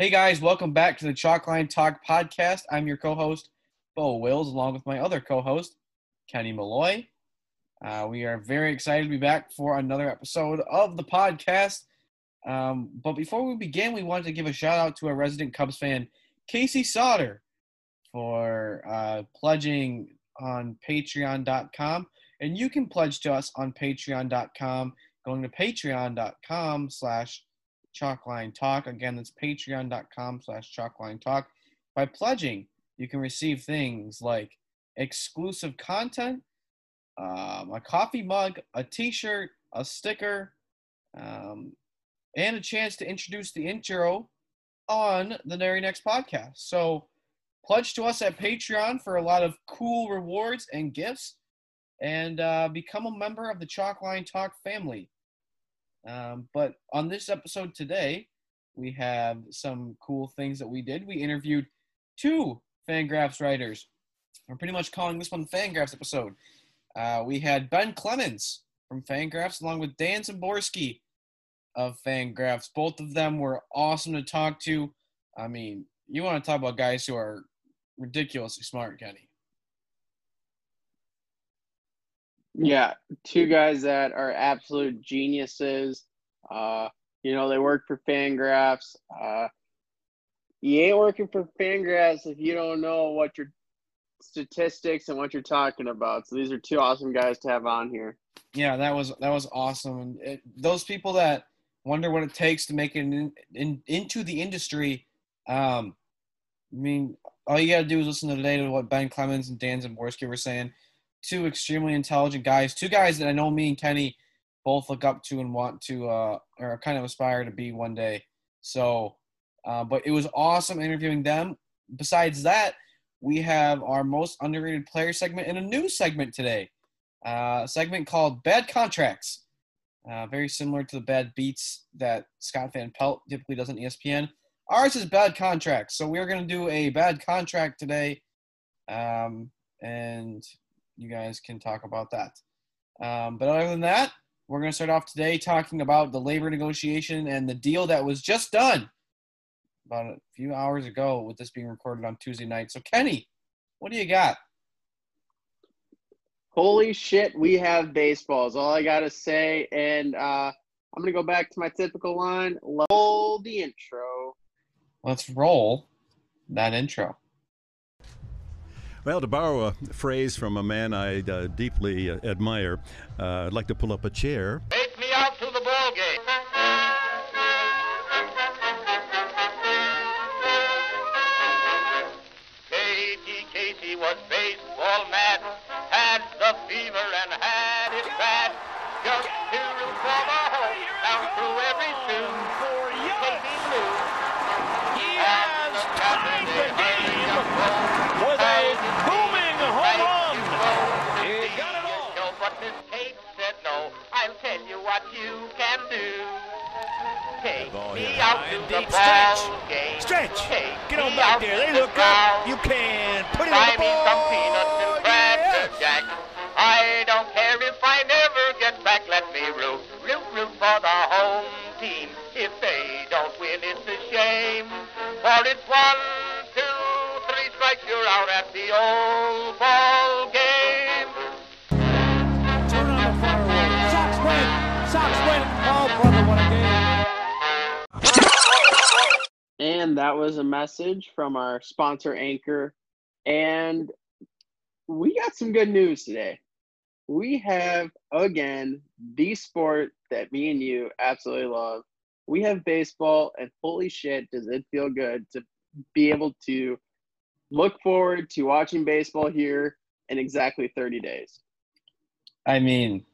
Hey guys, welcome back to the Chalkline Talk podcast. I'm your co-host, Bo Wills, along with my other co-host, Kenny Malloy. Uh, we are very excited to be back for another episode of the podcast. Um, but before we begin, we wanted to give a shout out to our resident Cubs fan, Casey Sauter, for uh, pledging on patreon.com. And you can pledge to us on patreon.com, going to patreon.com slash chalkline talk. Again, that's patreon.com slash chalkline talk. By pledging, you can receive things like exclusive content, um, a coffee mug, a t-shirt, a sticker, um, and a chance to introduce the intro on the very next podcast. So pledge to us at Patreon for a lot of cool rewards and gifts and uh, become a member of the Chalkline Talk family. Um, but on this episode today, we have some cool things that we did. We interviewed two Fangraphs writers. We're pretty much calling this one Fangraphs episode. Uh, we had Ben Clemens from Fangraphs along with Dan Szymborski of Fangraphs. Both of them were awesome to talk to. I mean, you want to talk about guys who are ridiculously smart, Kenny. Yeah, two guys that are absolute geniuses. Uh, you know, they work for Fangraphs. Uh, you ain't working for Fangraphs if you don't know what your statistics and what you're talking about. So these are two awesome guys to have on here. Yeah, that was that was awesome. And it, those people that wonder what it takes to make it in, in, into the industry. Um, I mean, all you got to do is listen to today to what Ben Clemens and Dan Szymborski were saying two extremely intelligent guys, two guys that I know me and Kenny both look up to and want to, uh, or kind of aspire to be one day. So, uh, but it was awesome interviewing them. Besides that, we have our most underrated player segment and a new segment today, uh, a segment called Bad Contracts. Uh, very similar to the bad beats that Scott Van Pelt typically does on ESPN. Ours is bad contracts, so we're going to do a bad contract today. Um, and you guys can talk about that. Um, but other than that, we're going to start off today talking about the labor negotiation and the deal that was just done about a few hours ago with this being recorded on Tuesday night. So, Kenny, what do you got? Holy shit, we have baseballs. All I got to say. And uh, I'm going to go back to my typical line roll the intro. Let's roll that intro. Well, to borrow a phrase from a man I uh, deeply admire, uh, I'd like to pull up a chair. Take out to the ball Stretch. game. Stretch. Get on back there. They look up. You can put it Buy on the me some ball. peanuts and jack. I don't care if I never get back. Let me root, root, root for the home team. If they don't win, it's a shame. For it's one, two, three strikes, you're out at the old ball that was a message from our sponsor, Anchor. And we got some good news today. We have, again, the sport that me and you absolutely love. We have baseball, and holy shit, does it feel good to be able to look forward to watching baseball here in exactly 30 days. I mean,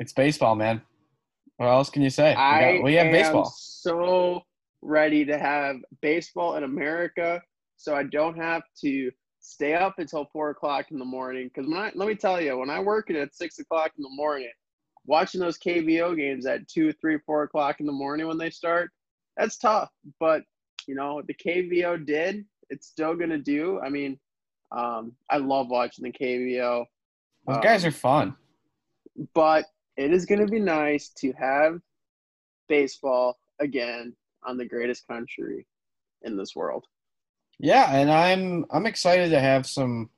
it's baseball, man. What else can you say? We, I got, we have baseball. so ready to have baseball in America, so I don't have to stay up until four o'clock in the morning. Because when I let me tell you, when I work it at six o'clock in the morning, watching those KBO games at two, three, four o'clock in the morning when they start, that's tough. But you know, the KBO did. It's still gonna do. I mean, um, I love watching the KBO. Those Um, guys are fun. but it is going to be nice to have baseball again on the greatest country in this world. Yeah, and I'm I'm excited to have some,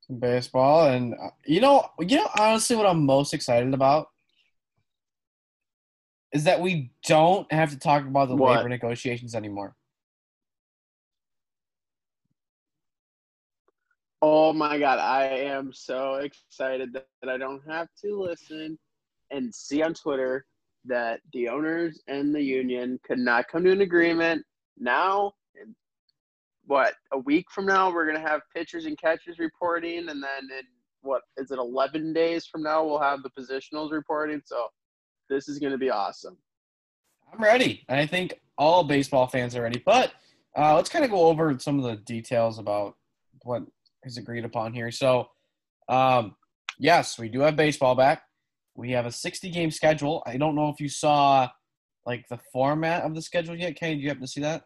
some baseball, and uh, you know, you know, honestly, what I'm most excited about is that we don't have to talk about the What? labor negotiations anymore. Oh my god, I am so excited that, that I don't have to listen and see on Twitter that the owners and the union could not come to an agreement. Now, in what a week from now, we're gonna have pitchers and catchers reporting, and then in what is it, eleven days from now, we'll have the positionals reporting. So this is gonna be awesome. I'm ready, and I think all baseball fans are ready. But uh, let's kind of go over some of the details about what is agreed upon here. So, um, yes, we do have baseball back. We have a 60 game schedule. I don't know if you saw like the format of the schedule yet. Kenny, do you happen to see that?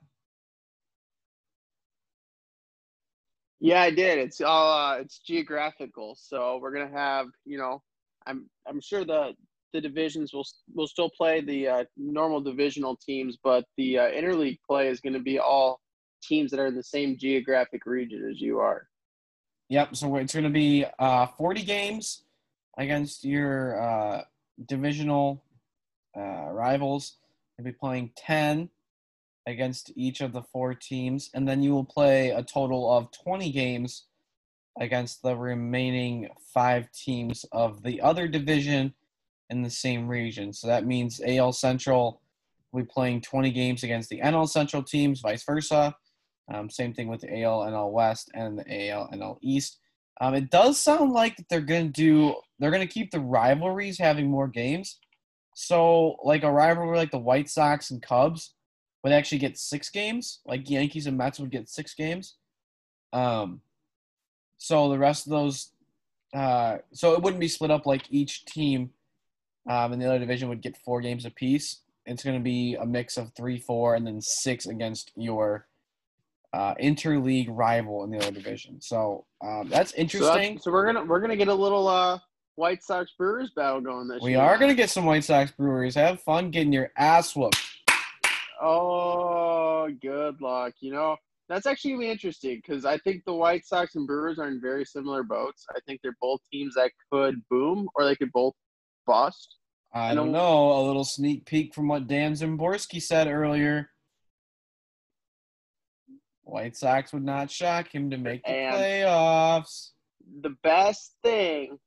Yeah, I did. It's all uh, it's geographical, so we're gonna have you know, I'm I'm sure the the divisions will will still play the uh, normal divisional teams, but the uh, interleague play is going to be all teams that are in the same geographic region as you are. Yep. So it's going to be uh, 40 games against your uh, divisional uh, rivals. You'll be playing 10 against each of the four teams, and then you will play a total of 20 games against the remaining five teams of the other division in the same region. So that means AL Central will be playing 20 games against the NL Central teams, vice versa. Um, same thing with AL NL West and the AL NL East. Um, it does sound like they're to do. They're to keep the rivalries having more games. So, like a rivalry like the White Sox and Cubs would actually get six games. Like Yankees and Mets would get six games. Um, so the rest of those, uh, so it wouldn't be split up like each team um, in the other division would get four games apiece. It's going to be a mix of three, four, and then six against your uh, interleague rival in the other division. So um, that's So, interesting. that's, so we're gonna we're gonna get a little uh, White Sox Brewers battle going this we year. are going to get some White Sox Brewers. Have fun getting your ass whooped. Oh, good luck. You know, that's actually gonna interesting because I think the White Sox and Brewers are in very similar boats. I think they're both teams that could boom or they could both bust. I don't- know. A little sneak peek from what Dan Szymborski said earlier. White Sox would not shock him to make the And- playoffs. The best thing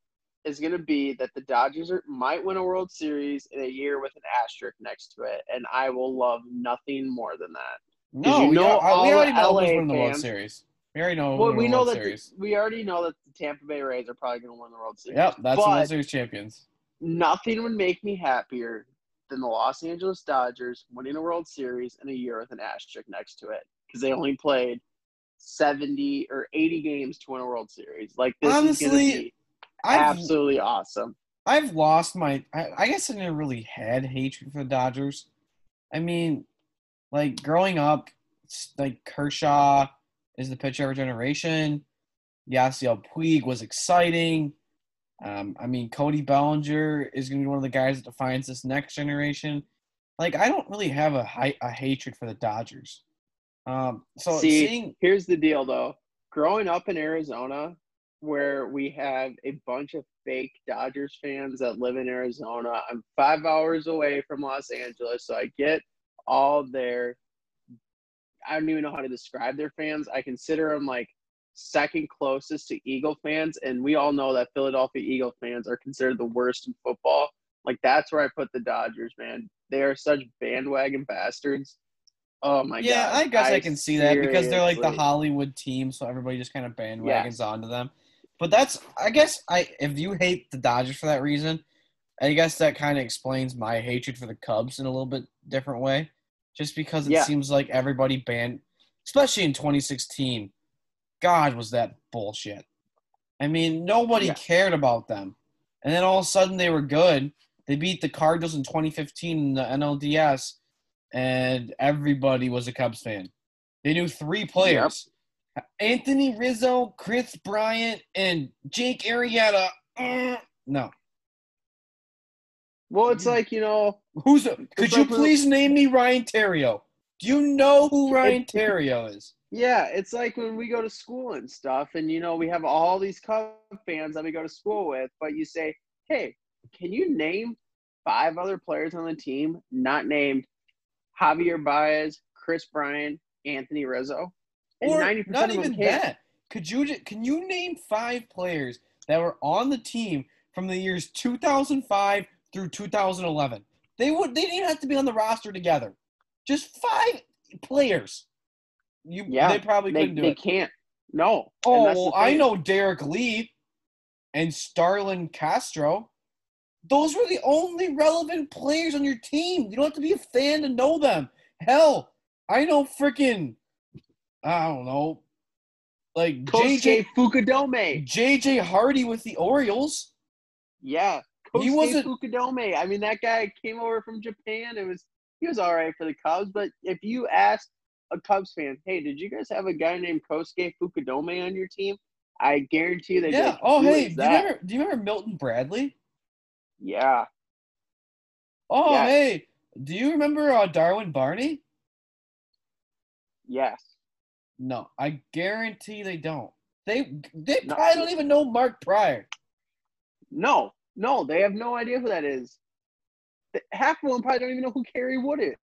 is gonna be that the Dodgers are, might win a World Series in a year with an asterisk next to it, and I will love nothing more than that. No, you we, know got- uh, all we already know who's LA winning the World Series. We already know. Well, we know World that the, we already know that the Tampa Bay Rays are probably gonna win the World Series. Yep, that's the World Series champions. nothing would make me happier than the Los Angeles Dodgers winning a World Series in a year with an asterisk next to it because they only played 70 or 80 games to win a World Series. Like this is Honestly, going to be I've absolutely awesome. I've lost my. I, I guess I never really had hatred for the Dodgers. I mean, like growing up, like Kershaw is the pitcher of our generation. Yasiel Puig was exciting. Um, I mean, Cody Bellinger is going to be one of the guys that defines this next generation. Like, I don't really have a hi- a hatred for the Dodgers. Um, so See, seeing Here's the deal, though. Growing up in Arizona, where we have a bunch of fake Dodgers fans that live in Arizona, I'm five hours away from Los Angeles, so I get all their. I don't even know how to describe their fans. I consider them like second closest to Eagle fans, and we all know that Philadelphia Eagle fans are considered the worst in football. Like that's where I put the Dodgers, man. They are such bandwagon bastards. Oh my yeah, god! Yeah, I guess I, can see that because they're like the Hollywood team, so everybody just kind of bandwagons onto them. But that's, I guess, I if you hate the Dodgers for that reason, I guess that kind of explains my hatred for the Cubs in a little bit different way. Just because it Yeah. seems like everybody banned, especially in 2016. God, was that bullshit? I mean, nobody Yeah. cared about them, and then all of a sudden they were good. They beat the Cardinals in 2015 in the NLDS, and everybody was a Cubs fan. They knew three players: Anthony Rizzo, Kris Bryant, and Jake Arrieta. Uh, no, Well, it's like you know, who's? A, could you like when- please name me Ryan Theriot? Do you know who Ryan Theriot is? Yeah, it's like when we go to school and stuff, and you know, we have all these Cub fans that we go to school with, but you say, hey, can you name five other players on the team not named Javier Baez, Kris Bryant, Anthony Rizzo? And Or 90% not even that. Could you can you name five players that were on the team from the years 2005 through 2011? They would they didn't have to be on the roster together. Just five players. You Yeah, they probably couldn't do they it. They can't. No. Oh, and that's oh, the well, I know Derrek Lee and Starlin Castro. Those were the only relevant players on your team. You don't have to be a fan to know them. Hell, I know freaking, I don't know, like Kosuke JJ, Fukudome. JJ Hardy with the Orioles. Yeah. Kosuke He wasn't- Fukudome. I mean, that guy came over from Japan. It was he was all right for the Cubs, but if you asked a Cubs fan, hey, did you guys have a guy named Kosuke Fukudome on your team? I guarantee be Yeah. like, Oh, hey, do you, that?" remember, do you remember Milton Bradley? Yeah. Oh, Yes. hey, do you remember uh, Darwin Barney? Yes. No, I guarantee they don't. They they No. probably don't even know Mark Prior. No. No, they have no idea who that is. Half of them probably don't even know who Kerry Wood is.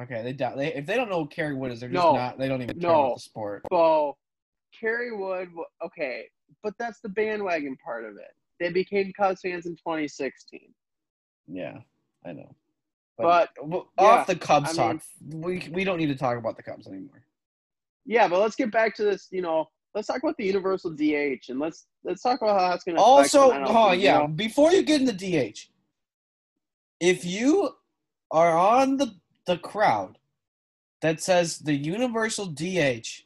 Okay, they doubt. They, if they don't know who Kerry Wood is, they're just No. not. They don't even care No. about the sport. So, Kerry Wood, okay, but that's the bandwagon part of it. They became Cubs fans in 2016. Yeah, I know. But, yeah, off the Cubs I talk, we we don't need to talk about the Cubs anymore. Yeah, but let's get back to this. You know, let's talk about the universal DH, and let's let's talk about how that's going to. Also, oh NL, you yeah, know? before you get in the DH, if you are on the the crowd that says the universal DH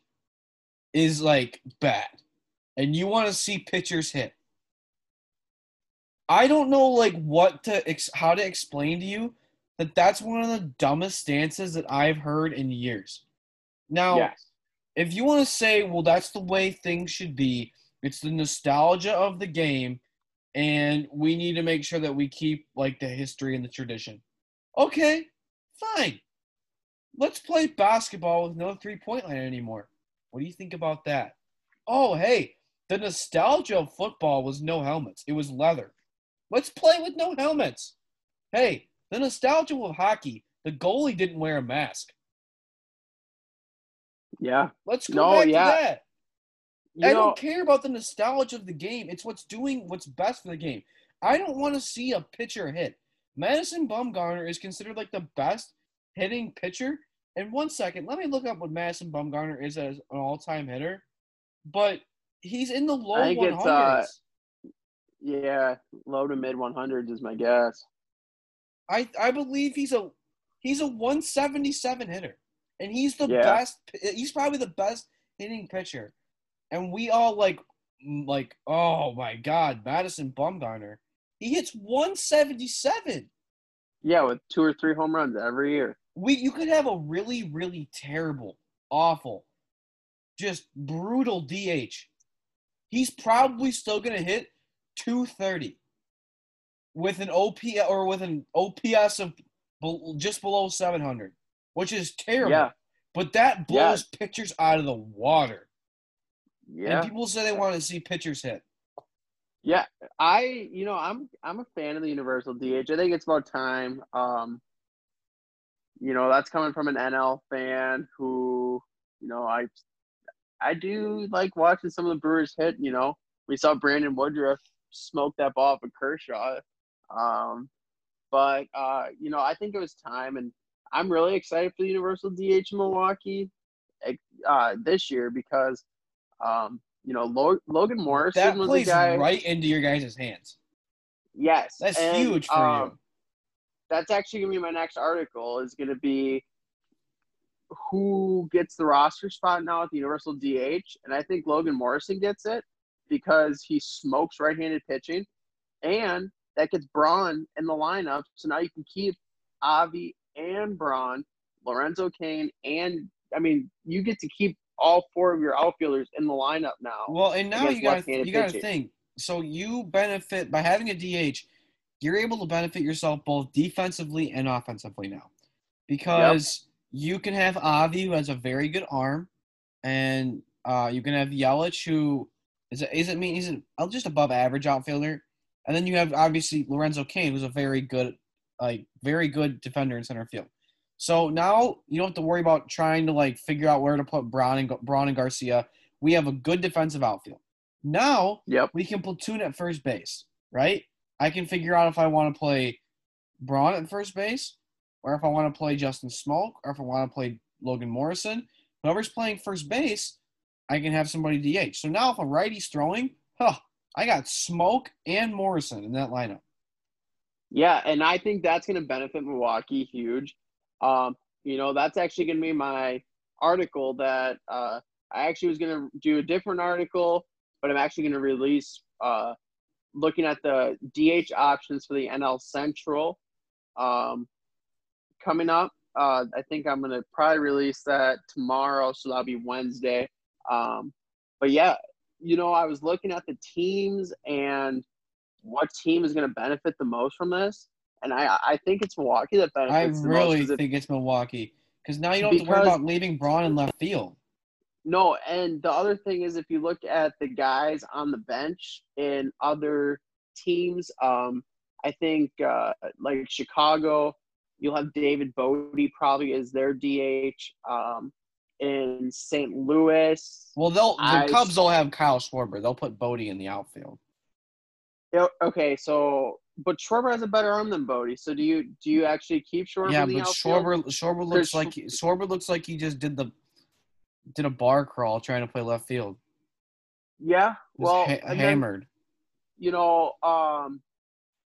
is like bad, and you want to see pitchers hit, I don't know like what to ex- how to explain to you that that's one of the dumbest stances that I've heard in years. Now, Yes. if you want to say, well, that's the way things should be, it's the nostalgia of the game, and we need to make sure that we keep like the history and the tradition. Okay, fine. Let's play basketball with no three point line anymore. What do you think about that? Oh, hey, the nostalgia of football was no helmets, it was leather. Let's play with no helmets. Hey, the nostalgia of hockey, the goalie didn't wear a mask. Yeah. Let's go No, back yeah. to that. You I know, don't care about the nostalgia of the game. It's what's doing what's best for the game. I don't want to see a pitcher hit. Madison Bumgarner is considered like the best hitting pitcher. And one second, let me look up what Madison Bumgarner is as an all-time hitter. But he's in the low I think 100s. it's, uh, yeah, low to mid 100s is my guess. I I believe he's a he's a 177 hitter, and he's the Yeah. best. He's probably the best hitting pitcher, and we all like like oh my god, Madison Bumgarner. He hits 177. Yeah, with two or three home runs every year. We you could have a really really terrible, awful, just brutal DH. He's probably still gonna hit 230 with an OP or with an OPS of just below 700, which is terrible. Yeah. But that blows pitchers out of the water. Yeah. And people say they want to see pitchers hit. Yeah, I you know I'm I'm a fan of the universal DH. I think it's about time. Um, you know that's coming from an NL fan who you know I I do like watching some of the Brewers hit. You know we saw Brandon Woodruff smoke that ball off of Kershaw. Um, but uh, you know I think it was time, and I'm really excited for the universal DH in Milwaukee uh, this year because um, you know Lo- Logan Morrison That was plays a guy. right into your guys' hands. Yes, That's and, huge for um, you. That's actually gonna be my next article. Is gonna be who gets the roster spot now at the Universal DH, and I think Logan Morrison gets it because he smokes right-handed pitching, and that gets Braun in the lineup. So now you can keep Avi and Braun, Lorenzo Cain, and I mean you get to keep all four of your outfielders in the lineup now. Well, and now you got you got to think. So you benefit by having a DH. You're able to benefit yourself both defensively and offensively now, because you can have Avi, who has a very good arm, and uh, you can have Yelich, who is a, isn't mean he's an, uh, just above average outfielder, and then you have obviously Lorenzo Cain, who's a very good, like very good defender in center field. So now you don't have to worry about trying to like figure out where to put Braun and Braun and Garcia. We have a good defensive outfield. Now Yep. we can platoon at first base, right? I can figure out if I want to play Braun at first base, or if I want to play Justin Smoak, or if I want to play Logan Morrison. Whoever's playing first base, I can have somebody DH. So now if a righty's throwing, huh, I got Smoak and Morrison in that lineup. Yeah, and I think that's going to benefit Milwaukee huge. Um, you know, that's actually going to be my article that uh, I actually was going to do a different article, but I'm actually going to release uh, looking at the DH options for the NL Central um, coming up. Uh, I think I'm going to probably release that tomorrow, so that'll be Wednesday. Um, but yeah, you know, I was looking at the teams and what team is going to benefit the most from this, and I I think it's Milwaukee that I benefits the most. really think it's Milwaukee because now you don't have to worry about leaving Braun in left field. No, and the other thing is if you look at the guys on the bench in other teams, um, I think uh, like Chicago, you'll have David Bote probably as their DH. Um, in St. Louis, Well, they'll the I- Cubs will have Kyle Schwarber. They'll put Bote in the outfield. Okay, so but Schwarber has a better arm than Bote. So do you do you actually keep Schwarber yeah, in the but outfield? Schwarber Schwarber looks There's- like Schwarber looks like he just did the did a bar crawl trying to play left field. Yeah, well, ha- then, hammered. you know, um,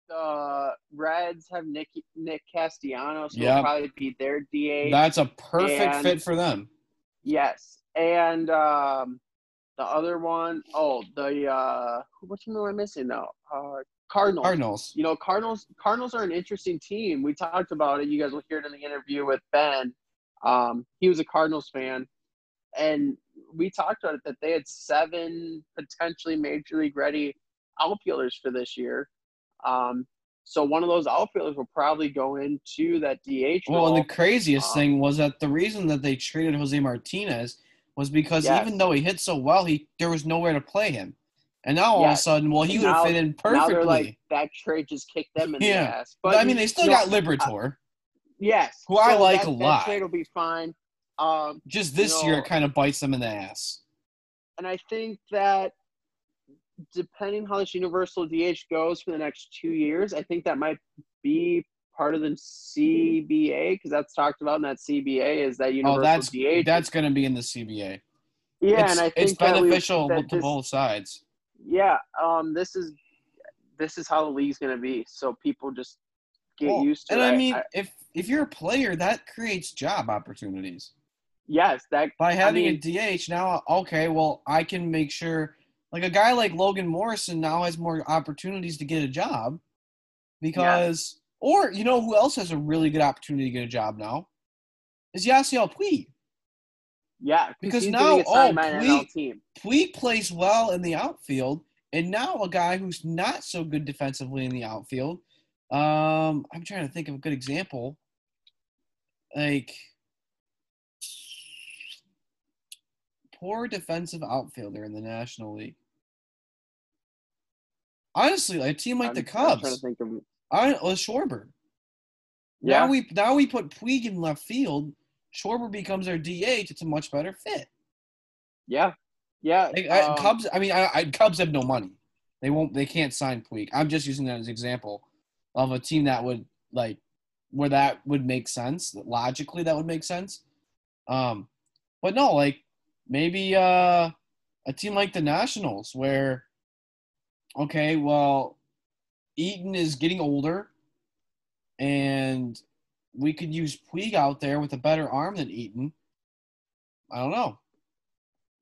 the Reds have Nick Nick Castellanos, who Yep. will probably be their DH. That's a perfect and- fit for them. Yes, and um, the other one, oh, the uh, what team am I missing now? Uh, Cardinals. Cardinals. You know, Cardinals. Cardinals are an interesting team. We talked about it. You guys will hear it in the interview with Ben. Um, he was a Cardinals fan, and we talked about it that they had seven potentially major league ready outfielders for this year. Um, so one of those outfielders will probably go into that DH Well, role. and the craziest um, thing was that the reason that they traded Jose Martinez was because Yes. even though he hit so well, he there was nowhere to play him. And now all of a sudden, well, he would have now- fit in now perfectly. they're like that trade just kicked them in Yeah. the ass. but, I mean, they still got know, Liberatore. yes, who I like that, a that lot. trade will be fine. Um, Just this you year, it kind of bites them in the ass. and I think that depending how this universal DH goes for the next two years, I think that might be part of the CBA because that's talked about in that CBA is that Oh, universal that's DH. that's going to be in the CBA. yeah, it's, and I think it's we- beneficial that to this- both sides. Yeah, um, this is this is how the league's going to be. So people just get Well, used to it. and it. I mean, if if you're a player, that creates job opportunities. yes, that By having mean- a DH now, okay, well, I can make sure. Like a guy like Logan Morrison now has more opportunities to get a job because, or you know who else has a really good opportunity to get a job now is Yasiel Puig. yeah because now- oh, by an please- NL team. Puig plays well in the outfield, and now a guy who's not so good defensively in the outfield. Um, I'm trying to think of a good example. Like poor defensive outfielder in the National League. Honestly, like a team like I'm- the I'm trying to Cubs, think of I was Schwarber. Yeah. Now we now we put Puig in left field. Schwarber becomes our DH. It's a much better fit. yeah, yeah. Like, I, um, Cubs. I mean, I, I, Cubs have no money. They won't. They can't sign Puig. I'm just using that as an example of a team that would like where that would make sense. Logically, that would make sense. Um, but no, like maybe uh, a team like the Nationals, where okay, well, Eaton is getting older, and we could use Puig out there with a better arm than Eaton. I don't know.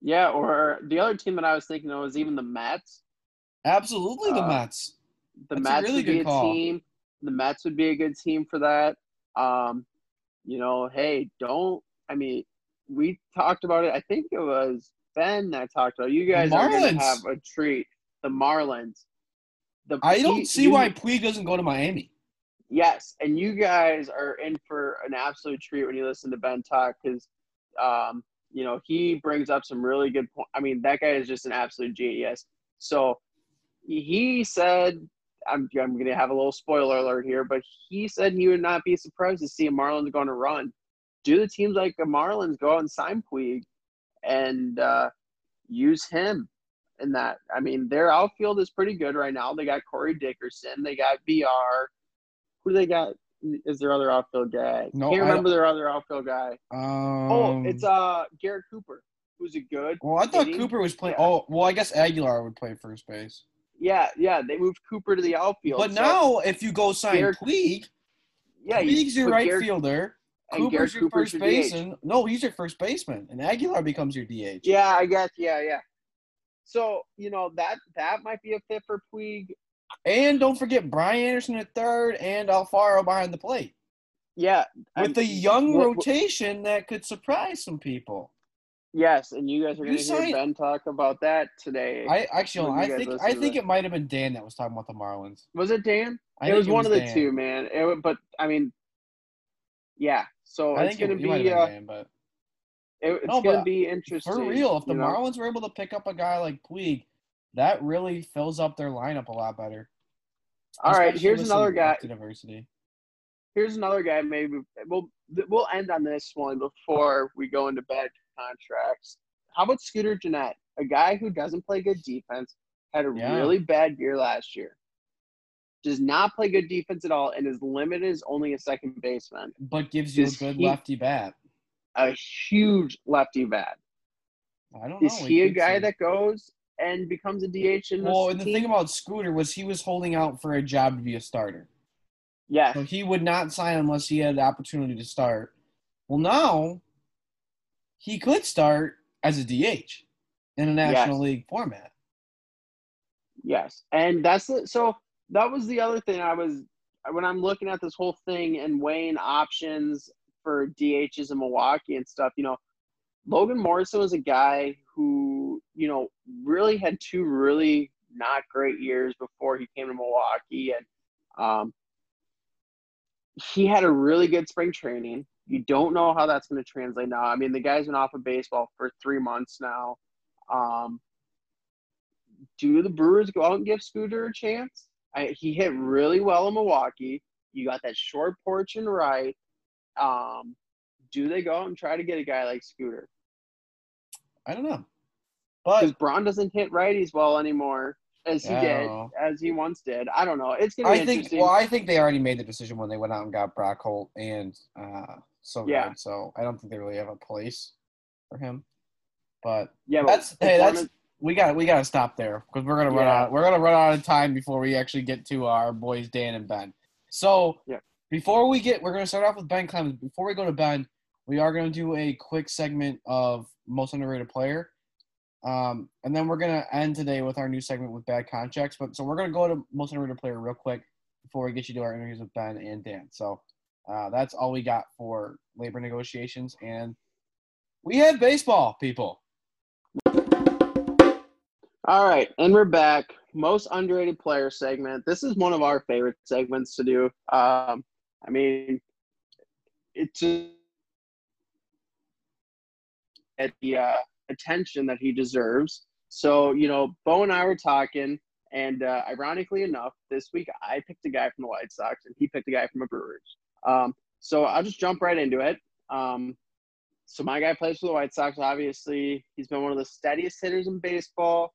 Yeah, or the other team that I was thinking of was even the Mets. Absolutely, the Uh, Mets. The That's a Mets really would be a call. team. The Mets would be a good team for that. Um, you know, hey, don't. I mean, we talked about it. I think it was Ben that talked about. it. You guys are gonna have a treat. The Marlins. The I don't see you- why Puig doesn't go to Miami. Yes, and you guys are in for an absolute treat when you listen to Ben talk because, um, you know, he brings up some really good point. I mean, that guy is just an absolute genius. So he said, I'm, I'm going to have a little spoiler alert here, but he said he would not be surprised to see a Marlins going to run. Do the teams like the Marlins go out and sign Puig and uh, use him in that? I mean, their outfield is pretty good right now. They got Corey Dickerson, they got VR. Who do they got? Is their other outfield guy? No, Can't I remember their other outfield guy. Um, Oh, it's uh Garrett Cooper, who's a good. Well, I thought hitting- Cooper was playing. Yeah. Oh, well, I guess Aguilar would play first base. Yeah, yeah, they moved Cooper to the outfield. But so- now, if you go sign Garrett- Puig, yeah, Puig's your right Garrett- fielder. Cooper's your Cooper's first your baseman. No, he's your first baseman, and Aguilar becomes your DH. Yeah, I guess. Yeah, yeah. So you know that that might be a fit for Puig. And don't forget Brian Anderson at third and Alfaro behind the plate Yeah, with a young what- what- rotation that could surprise some people. Yes, and you guys are going to hear Ben talk about that today. I actually, I think, I think it might have been Dan that was talking about the Marlins. was it Dan? I it think was one of the Dan. two, man. It, but I mean, yeah. So I it's think going it, to it be uh, Dan, but it, it's No, going to be interesting. for real, if the know? Marlins were able to pick up a guy like Puig, that really fills up their lineup a lot better. All right, here's another guy. diversity. here's another guy. Maybe we'll we'll end on this one before we go into bad contracts. How about Scooter Gennett, a guy who doesn't play good defense, had a Yeah. really bad year last year. Does not play good defense at all, and his limit is only a second baseman. But gives you a good he- lefty bat. A huge lefty bat. I don't know. Is he a guy that goes and becomes a DH in Well, and the team? thing about Scooter was he was holding out for a job to be a starter. yes, So he would not sign unless he had the opportunity to start. Well, now he could start as a DH in a National Yes. League format. Yes, and that's the, so that was the other thing I was when I'm looking at this whole thing and weighing options for DHs in Milwaukee and stuff. You know, Logan Morrison was a guy who you know really had two really not great years before he came to Milwaukee, and um, he had a really good spring training. You don't know how that's going to translate now. I mean, the guy's been off of baseball for three months now. Um, do the Brewers go out and give Scooter a chance? I, he hit really well in Milwaukee. You got that short porch and right. Um, do they go out and try to get a guy like Scooter? I don't know. Because Braun doesn't hit righties well anymore as he did, as he once did. I don't know. It's gonna be I think well, I think they already made the decision when they went out and got Brock Holt and uh so Yeah. so I don't think they really have a place for him. But yeah, but that's hey, that's we got we got to stop there because we're gonna run Yeah. out. We're gonna run out of time before we actually get to our boys Dan and Ben. So Yeah. Before we get, we're gonna start off with Ben Clemens. Before we go to Ben, we are gonna do a quick segment of most underrated player, um, and then we're gonna end today with our new segment with bad contracts. But so we're gonna go to most underrated player real quick before we get you to our interviews with Ben and Dan. So uh, that's all we got for labor negotiations, and we had baseball, people. All right, and we're back. Most underrated player segment. This is one of our favorite segments to do. Um, I mean, it's at the uh, attention that he deserves. So, you know, Bo and I were talking, and uh, ironically enough, this week I picked a guy from the White Sox, and he picked a guy from the Brewers. Um, so I'll just jump right into it. Um, so my guy plays for the White Sox. Obviously, he's been one of the steadiest hitters in baseball.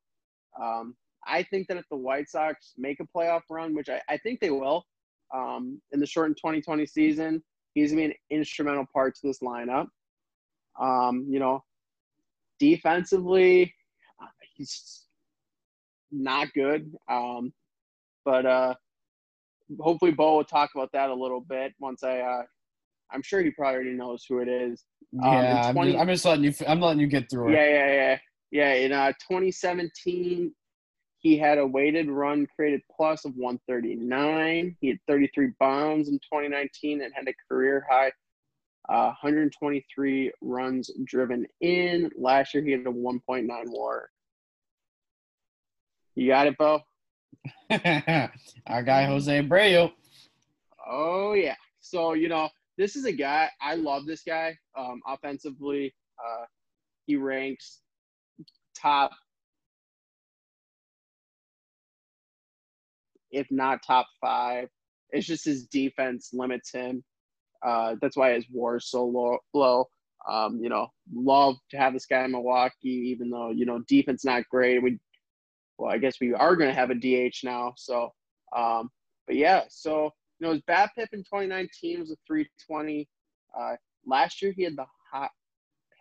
Um, I think that if the White Sox make a playoff run, which I, I think they will, um, in the shortened 2020 season, he's going to be an instrumental part to this lineup. Um, you know, defensively, uh, he's not good. Um, but uh, hopefully, Bo will talk about that a little bit once I. Uh, I'm sure he probably already knows who it is. Um, Yeah, I'm, just, I'm just letting you. I'm letting you get through it. Yeah, yeah, yeah, yeah. In uh, 2017, he had a weighted run created plus of 139. He had 33 bombs in 2019 and had a career high uh, 123 runs driven in. Last year, he had a 1.9 WAR. You got it, Bo. Our guy Jose Abreu. Oh yeah. So you know, this is a guy I love. This guy, um, offensively, uh, he ranks top, if not top five. It's just his defense limits him. Uh, that's why his WAR is so low. low. Um, you know, love to have this guy in Milwaukee, even though you know defense not great. We, well, I guess we are going to have a DH now. So, um, but yeah, so you know his BABIP in 2019 was a 320. Uh, last year he had the hot,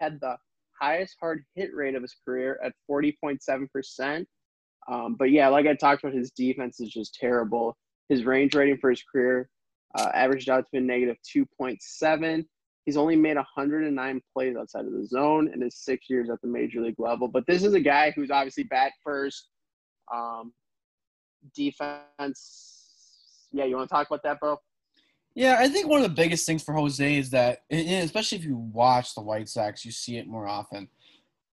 had the highest hard hit rate of his career at 40.7 percent. Um, but yeah, like I talked about, his defense is just terrible. His range rating for his career uh, averaged out to be negative 2.7. He's only made 109 plays outside of the zone in his six years at the major league level. But this is a guy who's obviously bat first. Um, defense. Yeah, you want to talk about that, bro? Yeah, I think one of the biggest things for Jose is that, especially if you watch the White Sox, you see it more often.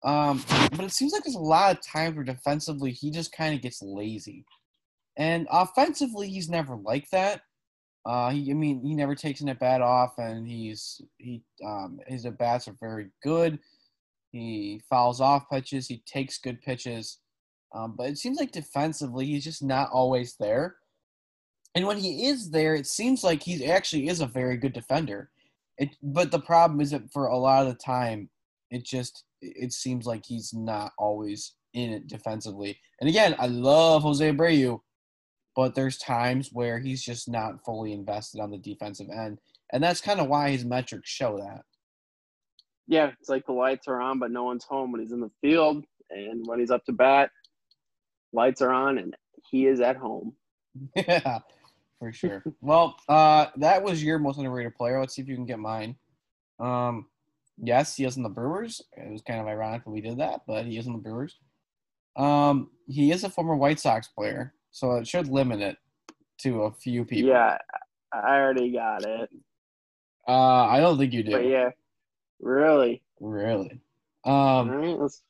Um, but it seems like there's a lot of times where defensively he just kind of gets lazy, and offensively he's never like that. Uh, he, I mean, he never takes an at bat off, and he's he um, his at bats are very good. He fouls off pitches. He takes good pitches, um, but it seems like defensively he's just not always there. And when he is there, it seems like he actually is a very good defender. It, but the problem is that for a lot of the time, it just it seems like he's not always in it defensively. And again, I love Jose Abreu, but there's times where he's just not fully invested on the defensive end, and that's kind of why his metrics show that. Yeah, it's like the lights are on, but no one's home when he's in the field, and when he's up to bat, lights are on, and he is at home. Yeah, for sure. well, uh, that was your most underrated player. Let's see if you can get mine. Um, yes, he is in the Brewers. It was kind of ironic that we did that, but he is in the Brewers. Um, he is a former White Sox player, so it should limit it to a few people. Yeah, I already got it. Uh, I don't think you do. But yeah, really. Really. Um, right, let's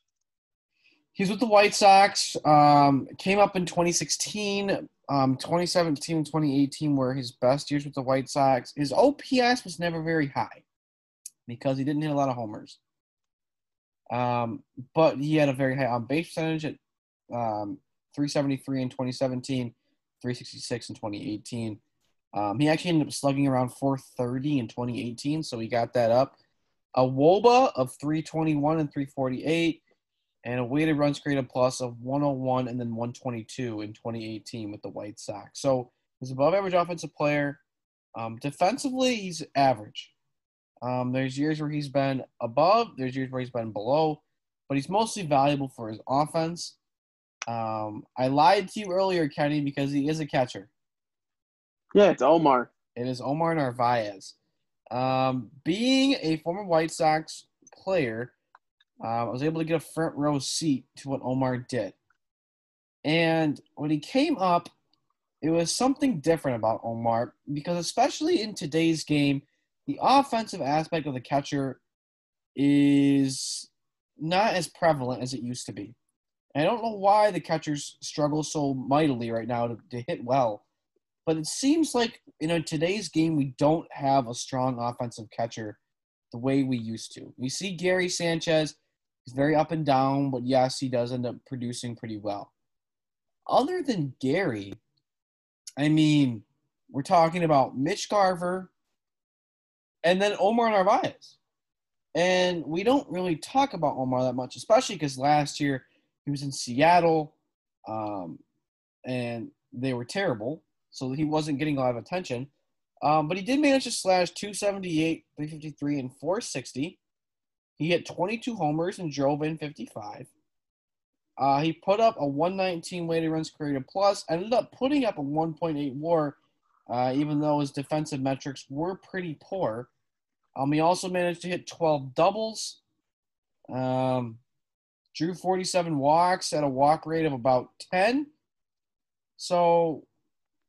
he's with the White Sox. Um, came up in 2016, um, 2017, and 2018 were his best years with the White Sox. His OPS was never very high because he didn't hit a lot of homers. Um, but he had a very high on base percentage at um, 373 in 2017, 366 in 2018. Um, he actually ended up slugging around 430 in 2018, so he got that up. A WOBA of 321 and 348, and a weighted runs created plus of 101 and then 122 in 2018 with the White Sox. So he's above average offensive player. Um, defensively, he's average. Um, there's years where he's been above, there's years where he's been below, but he's mostly valuable for his offense. Um, I lied to you earlier, Kenny, because he is a catcher. Yeah, it's Omar. It is Omar Narvaez. Um, being a former White Sox player, uh, I was able to get a front row seat to what Omar did. And when he came up, it was something different about Omar because, especially in today's game, the offensive aspect of the catcher is not as prevalent as it used to be. And I don't know why the catchers struggle so mightily right now to, to hit well, but it seems like you know today's game we don't have a strong offensive catcher the way we used to. We see Gary Sanchez, he's very up and down, but yes, he does end up producing pretty well. Other than Gary, I mean, we're talking about Mitch Garver and then Omar Narvaez. And we don't really talk about Omar that much, especially because last year he was in Seattle um, and they were terrible. So he wasn't getting a lot of attention. Um, but he did manage to slash 278, 353, and 460. He hit 22 homers and drove in 55. Uh, he put up a 119 weighted runs created plus, ended up putting up a 1.8 war, uh, even though his defensive metrics were pretty poor. Um, he also managed to hit 12 doubles, um, drew 47 walks at a walk rate of about 10. So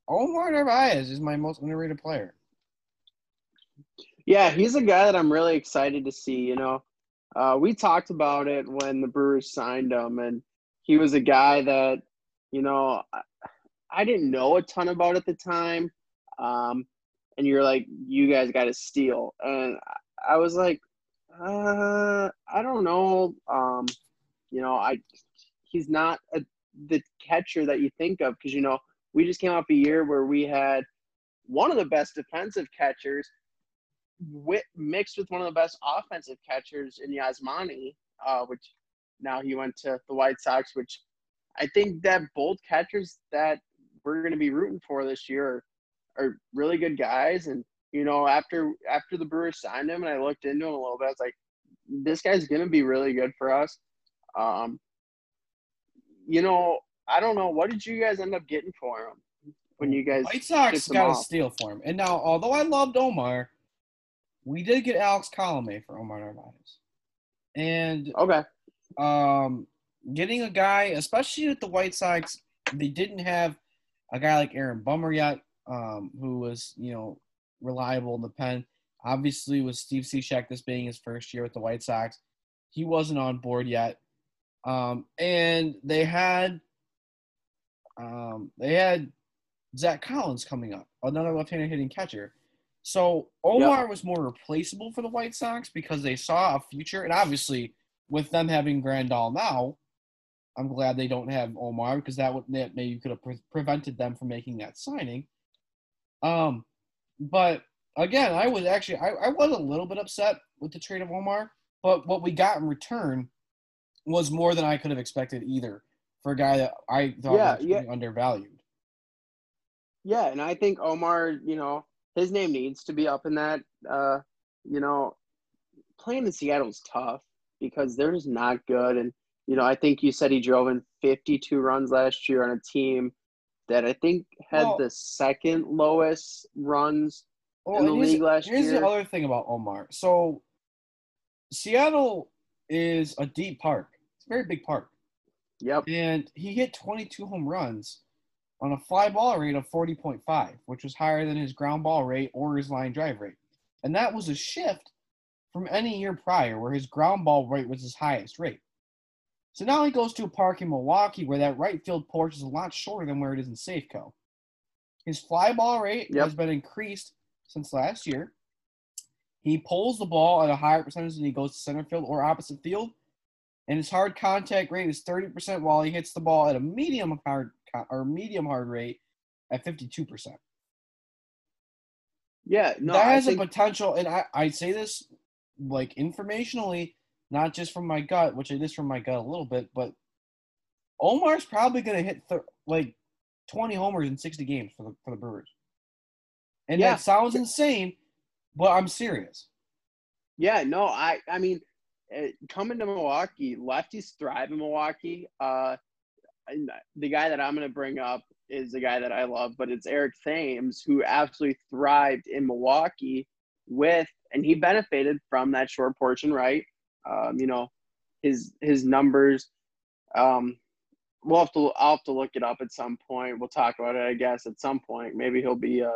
Omar Narvaez is my most underrated player. Yeah, he's a guy that I'm really excited to see. You know, uh, we talked about it when the Brewers signed him, and he was a guy that, you know, I, didn't know a ton about at the time. Um, and you're like, you guys got to steal. And I was like, uh, I don't know. Um, you know, I he's not a, the catcher that you think of because you know we just came off a year where we had one of the best defensive catchers with, mixed with one of the best offensive catchers in Yasmani, uh, which now he went to the White Sox, which I think that both catchers that we're going to be rooting for this year are, really good guys. And you know, after after the Brewers signed him, and I looked into him a little bit, I was like, this guy's going to be really good for us. Um, you know, I don't know. What did you guys end up getting for him when you guys? White Sox got a steal for him. And now, although I loved Omar, we did get Alex Colome for Omar Narvaez. And Okay. um, getting a guy, especially with the White Sox, they didn't have a guy like Aaron Bummer yet, um, who was you know reliable in the pen. Obviously, with Steve Cishek this being his first year with the White Sox, he wasn't on board yet. Um, and they had um, they had Zack Collins coming up, another left-handed hitting catcher. So Omar was more replaceable for the White Sox because they saw a future, and obviously with them having Grandal now, I'm glad they don't have Omar because that would that maybe could have pre- prevented them from making that signing. Um, but again, I was actually I, I was a little bit upset with the trade of Omar, but what we got in return was more than I could have expected either for a guy that I thought Yeah, was yeah. undervalued. Yeah, and I think Omar, you know, his name needs to be up in that. Uh, you know, playing in Seattle is tough because they're just not good. And you know, I think you said he drove in 52 runs last year on a team that I think had Well- the second lowest runs Well, in the here's, league last here's year. the other thing about Omar. So Seattle is a deep park. It's a very big park. Yep. And he hit 22 home runs on a fly ball rate of 40.5, which was higher than his ground ball rate or his line drive rate. And that was a shift from any year prior where his ground ball rate was his highest rate. So now he goes to a park in Milwaukee where that right field porch is a lot shorter than where it is in Safeco. His fly ball rate Yep. has been increased since last year. He pulls the ball at a higher percentage than he goes to center field or opposite field. And his hard contact rate is 30% while he hits the ball at a medium hard or medium hard rate at 52%. Yeah. No, that I has think a potential, and I, I say this like informationally, not just from my gut, which it is from my gut a little bit, but Omar's probably going to hit th- like 20 homers in 60 games for the, for the Brewers. And Yeah. that sounds insane, but I'm serious. Yeah, no, I I mean, uh, coming to Milwaukee, lefties thrive in Milwaukee. Uh, the guy that I'm going to bring up is the guy that I love, but it's Eric Thames, who absolutely thrived in Milwaukee with, and he benefited from that short portion, right? Um, you know, his his numbers. Um, we'll have to I'll have to look it up at some point. We'll talk about it, I guess, at some point. Maybe he'll be a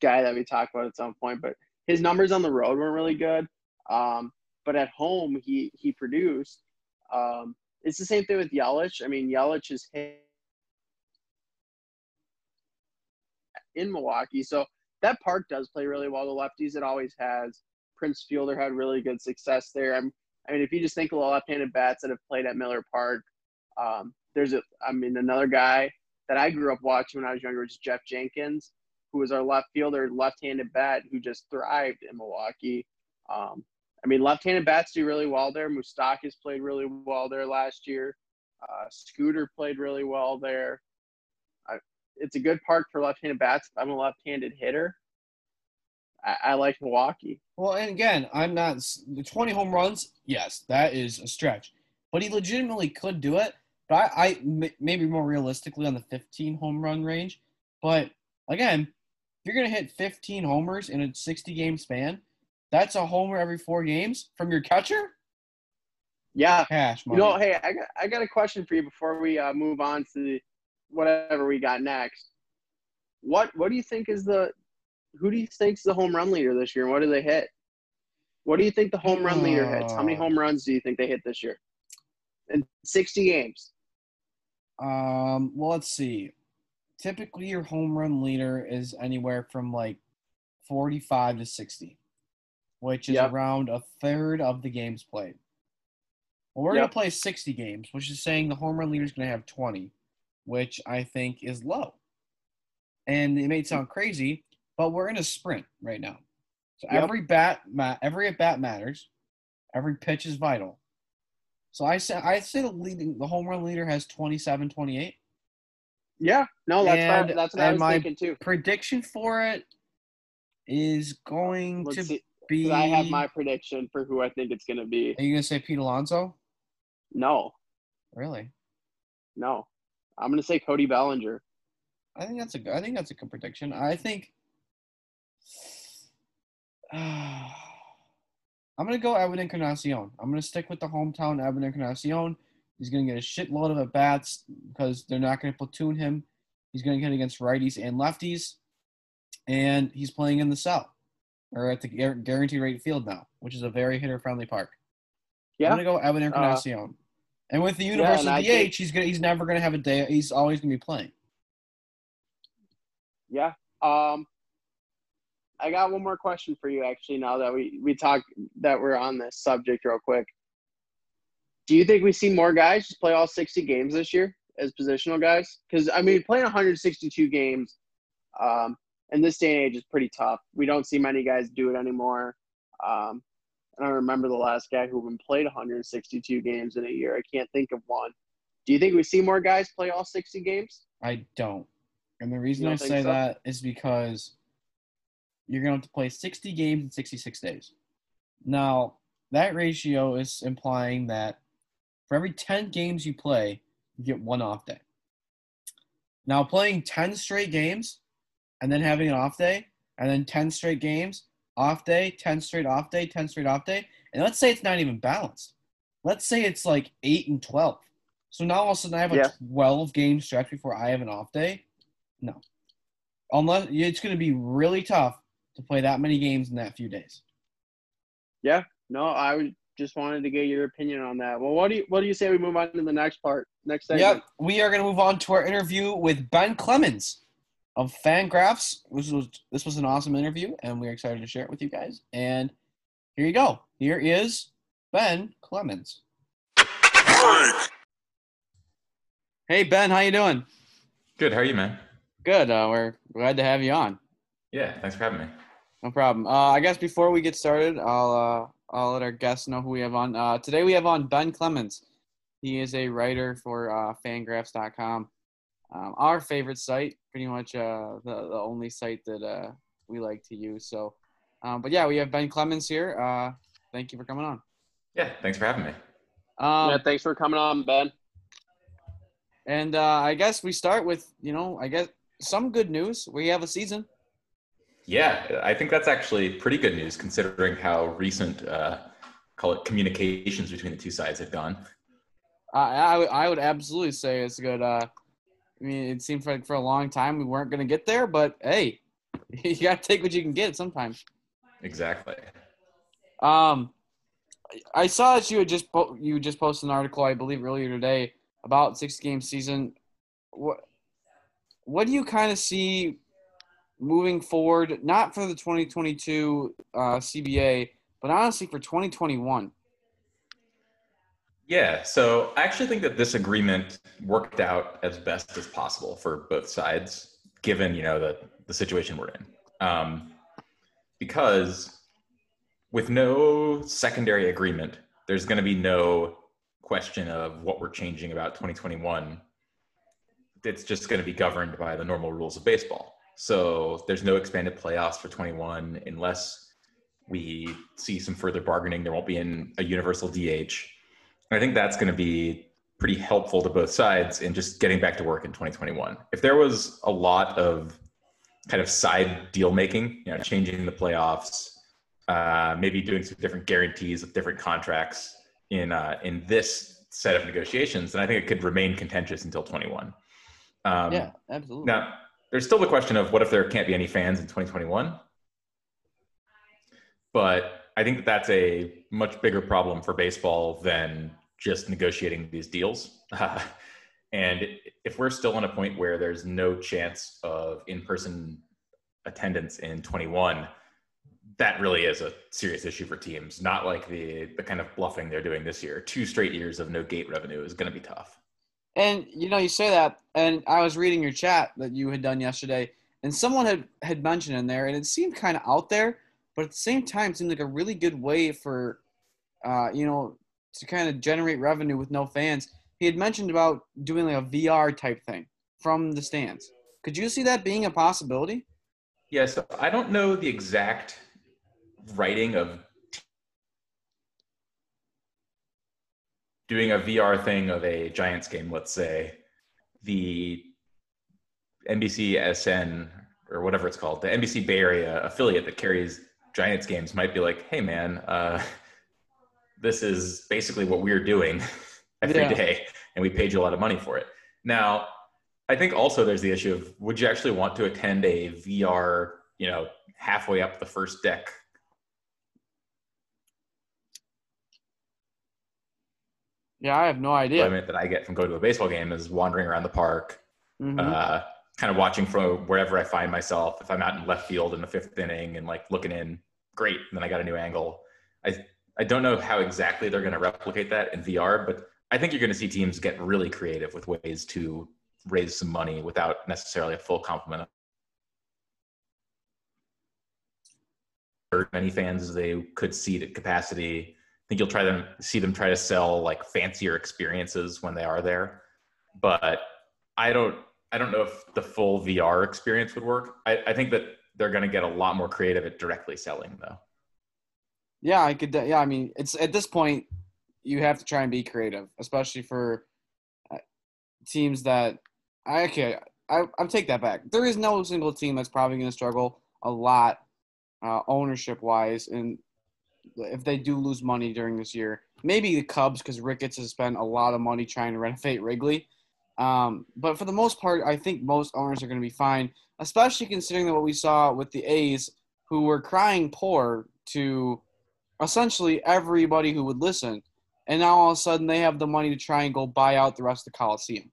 guy that we talk about at some point, but his numbers on the road weren't really good. Um, but at home, he he produced. Um, it's the same thing with Yelich. I mean, Yelich is in Milwaukee, so that park does play really well. The lefties, it always has. Prince Fielder had really good success there. I'm, I mean, if you just think of the left-handed bats that have played at Miller Park, um, there's a, I mean, another guy that I grew up watching when I was younger was Geoff Jenkins who was our left fielder, left-handed bat, who just thrived in Milwaukee. Um, I mean, left-handed bats do really well there. Moustakas played really well there last year. Uh, Scooter played really well there. I, it's a good park for left-handed bats. I'm a left-handed hitter, I, I like Milwaukee. Well, and again, I'm not the 20 home runs. Yes, that is a stretch, but he legitimately could do it. But I, I maybe more realistically on the 15 home run range. But again, if you're gonna hit 15 homers in a 60 game span, that's a homer every four games from your catcher. Yeah. Cash You know, hey, I got, I got a question for you before we uh, move on to whatever we got next. What what do you think is the who do you think's the home run leader this year and what do they hit? What do you think the home run leader hits? How many Uh. home runs do you think they hit this year? In 60 games. Um, well, let's see. Typically, your home run leader is anywhere from like 45 to 60, which is Yep. around a third of the games played. Well, we're Yep. going to play 60 games, which is saying the home run leader is going to have 20, which I think is low. And it may sound crazy, but we're in a sprint right now. So Yep. every bat, ma- every at bat matters. Every pitch is vital. So I say I say the leading the home run leader has 27, 28. Yeah, no, that's And- fine. that's what I was my- thinking too. Prediction for it is going Let's to see. be. I have my prediction for who I think it's going to be. Are you gonna say Pete Alonso? No, Really? no, I'm going to say Cody Bellinger. I think that's a good. I think that's a good prediction. I think. I'm gonna go Evan Encarnacion. I'm gonna stick with the hometown Evan Encarnacion. He's gonna get a shitload of at bats because they're not gonna platoon him. He's gonna get against righties and lefties, and he's playing in the South or at the guar- guaranteed rate field now, which is a very hitter friendly park. Yeah, I'm gonna go Evan Encarnacion. and with the universal I DH, think- he's gonna he's never gonna have a day. He's always gonna be playing. yeah. Um, I got one more question for you. Actually, now that we we talk that we're on this subject, real quick. Do you think we see more guys just play all 60 games this year as positional guys? Because I mean, playing 162 games, um, in this day and age is pretty tough. We don't see many guys do it anymore. Um, I don't remember the last guy who even played 162 games in a year. I can't think of one. Do you think we see more guys play all 60 games? I don't. And the reason I say so? that is because you're going to have to play 60 games in 66 days. Now, that ratio is implying that for every 10 games you play, you get one off day. Now, playing 10 straight games and then having an off day, and then 10 straight games, off day, 10 straight off day, 10 straight off day, and let's say it's not even balanced. Let's say it's like 8 and 12. So now all of a sudden I have a Yeah. 12 game stretch before I have an off day. No. Unless it's going to be really tough to play that many games in that few days. Yeah. No, I just wanted to get your opinion on that. Well, what do you what do you say we move on to the next part? Next segment. Yep. We are going to move on to our interview with Ben Clemens of Fangraphs. This was this was an awesome interview, and we're excited to share it with you guys. And here you go. Here is Ben Clemens. Hey Ben, how you doing? Good. How are you, man? Good. Uh, we're glad to have you on. Yeah. Thanks for having me. No problem. Uh, I guess before we get started, I'll uh, I'll let our guests know who we have on. Uh, today we have on Ben Clemens. He is a writer for uh, Fangraphs.com, um, our favorite site, pretty much uh, the the only site that uh, we like to use. So, um, but yeah, we have Ben Clemens here. Uh, thank you for coming on. Yeah. Thanks for having me. Um, yeah, thanks for coming on, Ben. and uh, I guess we start with you know I guess some good news. We have a season. Yeah, I think that's actually pretty good news considering how recent, uh, call it communications between the two sides have gone. I, I, would- I would absolutely say it's good. Uh, I mean, it seemed like for a long time we weren't going to get there, but hey, you got to take what you can get sometimes. Exactly. Um, I saw that you had just po- you just posted an article, I believe, earlier today about six game season. What what do you kind of see moving forward? Not for the 2022 uh, CBA, but honestly for 2021. Yeah. So I actually think that this agreement worked out as best as possible for both sides, given you know the the situation we're in. Um, because with no secondary agreement, there's going to be no question of what we're changing about 2021. It's just going to be governed by the normal rules of baseball. So there's no expanded playoffs for 21 unless we see some further bargaining. There won't be in a universal DH. I think that's going to be pretty helpful to both sides in just getting back to work in 2021. If there was a lot of kind of side deal making, you know, changing the playoffs, uh, maybe doing some different guarantees with different contracts in uh, in this set of negotiations, then I think it could remain contentious until 21. Um, yeah, absolutely. now, there's still the question of what if there can't be any fans in 2021? But I think that that's a much bigger problem for baseball than just negotiating these deals. and if we're still on a point where there's no chance of in person attendance in 21, that really is a serious issue for teams. Not like the the kind of bluffing they're doing this year. Two straight years of no gate revenue is going to be tough. And you know, you say that, and I was reading your chat that you had done yesterday, and someone had had mentioned in there, and it seemed kind of out there, but at the same time, seemed like a really good way for, uh, you know, to kind of generate revenue with no fans. He had mentioned about doing like a VR type thing from the stands. Could you see that being a possibility? Yeah, so I don't know the exact writing of doing a VR thing of a Giants game, let's say, the NBC SN or whatever it's called, the NBC Bay Area affiliate that carries Giants games might be like, hey man, uh, this is basically what we're doing every day, Yeah. and we paid you a lot of money for it. Now, I think also there's the issue of would you actually want to attend a VR, you know, halfway up the first deck Yeah, I have no idea. enjoyment that I get from going to a baseball game is wandering around the park, Mhm. uh, kind of watching from wherever I find myself. If I'm out in left field in the fifth inning and like looking in, great. And then I got a new angle. I I don't know how exactly they're going to replicate that in VR, but I think you're going to see teams get really creative with ways to raise some money without necessarily a full complement of many fans as they could seat at capacity. Think you'll try them see them try to sell like fancier experiences when they are there. But I don't I don't know if the full VR experience would work. I, I think that they're gonna get a lot more creative at directly selling though. Yeah, I could. Yeah, I mean, it's at this point you have to try and be creative, especially for uh, teams that I okay. I I take that back. There is no single team that's probably going to struggle a lot uh, ownership wise, and if they do lose money during this year, maybe the Cubs because Ricketts has spent a lot of money trying to renovate Wrigley. Um, but for the most part, I think most owners are going to be fine, especially considering what we saw with the A's, who were crying poor to essentially everybody who would listen. And now all of a sudden they have the money to try and go buy out the rest of the Coliseum.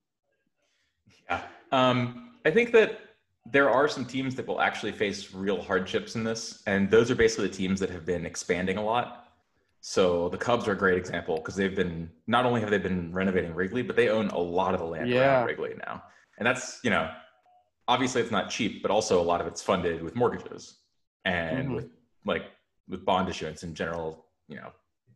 Yeah. Um, I think that there are some teams that will actually face real hardships in this, and those are basically the teams that have been expanding a lot. So the Cubs are a great example because they've been not only have they been renovating Wrigley, but they own a lot of the land Yeah. around Wrigley now, and that's you know obviously it's not cheap, but also a lot of it's funded with mortgages and Mhm. with like with bond issuance and general you know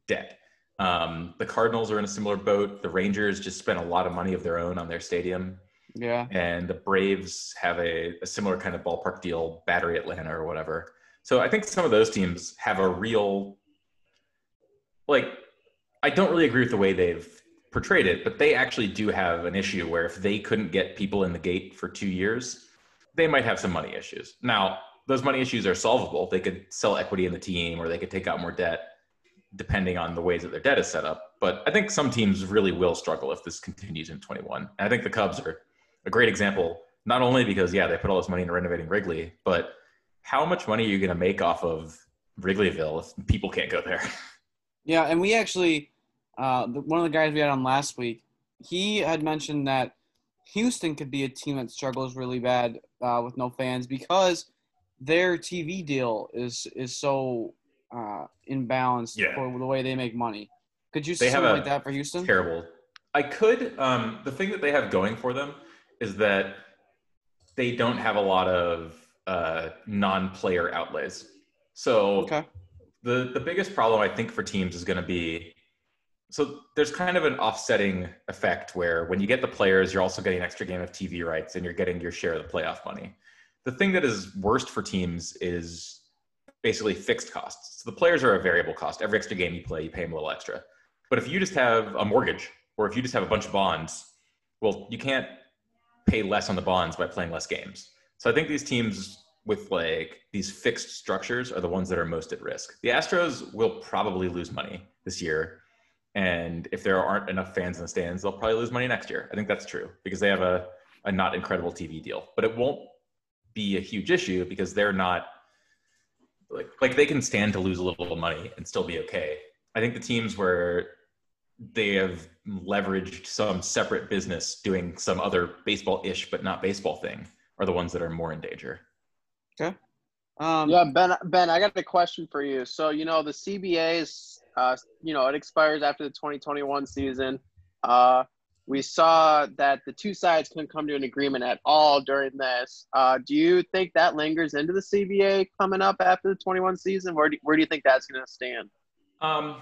debt. Um, the Cardinals are in a similar boat. The Rangers just spent a lot of money of their own on their stadium Yeah. and the Braves have a, a similar kind of ballpark deal, Battery Atlanta or whatever. So I think some of those teams have a real, like, I don't really agree with the way they've portrayed it, but they actually do have an issue where if they couldn't get people in the gate for two years, they might have some money issues. Now, those money issues are solvable. They could sell equity in the team or they could take out more debt depending on the ways that their debt is set up. But I think some teams really will struggle if this continues in 21. And I think the Cubs are a great example, not only because, yeah, they put all this money into renovating Wrigley, but how much money are you going to make off of Wrigleyville if people can't go there? Yeah, and we actually, uh, one of the guys we had on last week, he had mentioned that Houston could be a team that struggles really bad uh, with no fans because their TV deal is is so uh, imbalanced Yeah. for the way they make money. Could you see have something like that for Houston? Terrible. I could. Um, the thing that they have going for them is that they don't have a lot of uh, non-player outlays. So Okay. the the biggest problem I think for teams is going to be so there's kind of an offsetting effect where when you get the players, you're also getting an extra game of TV rights and you're getting your share of the playoff money. The thing that is worst for teams is basically fixed costs. So the players are a variable cost. Every extra game you play, you pay them a little extra. But if you just have a mortgage or if you just have a bunch of bonds, well, you can't pay less on the bonds by playing less games. So I think these teams with like these fixed structures are the ones that are most at risk. The Astros will probably lose money this year. And if there aren't enough fans in the stands, they'll probably lose money next year. I think that's true because they have a, a not incredible TV deal. But it won't be a huge issue because they're not like like they can stand to lose a little money and still be okay. I think the teams where they have leveraged some separate business doing some other baseball-ish but not baseball thing are the ones that are more in danger. Um, Yeah, Ben. Ben, I got a question for you. So you know the CBA is, uh, you know, it expires after the 2021 season. Uh, we saw that the two sides couldn't come to an agreement at all during this. Uh, do you think that lingers into the CBA coming up after the 21 season? Where do, where do you think that's going to stand? Um,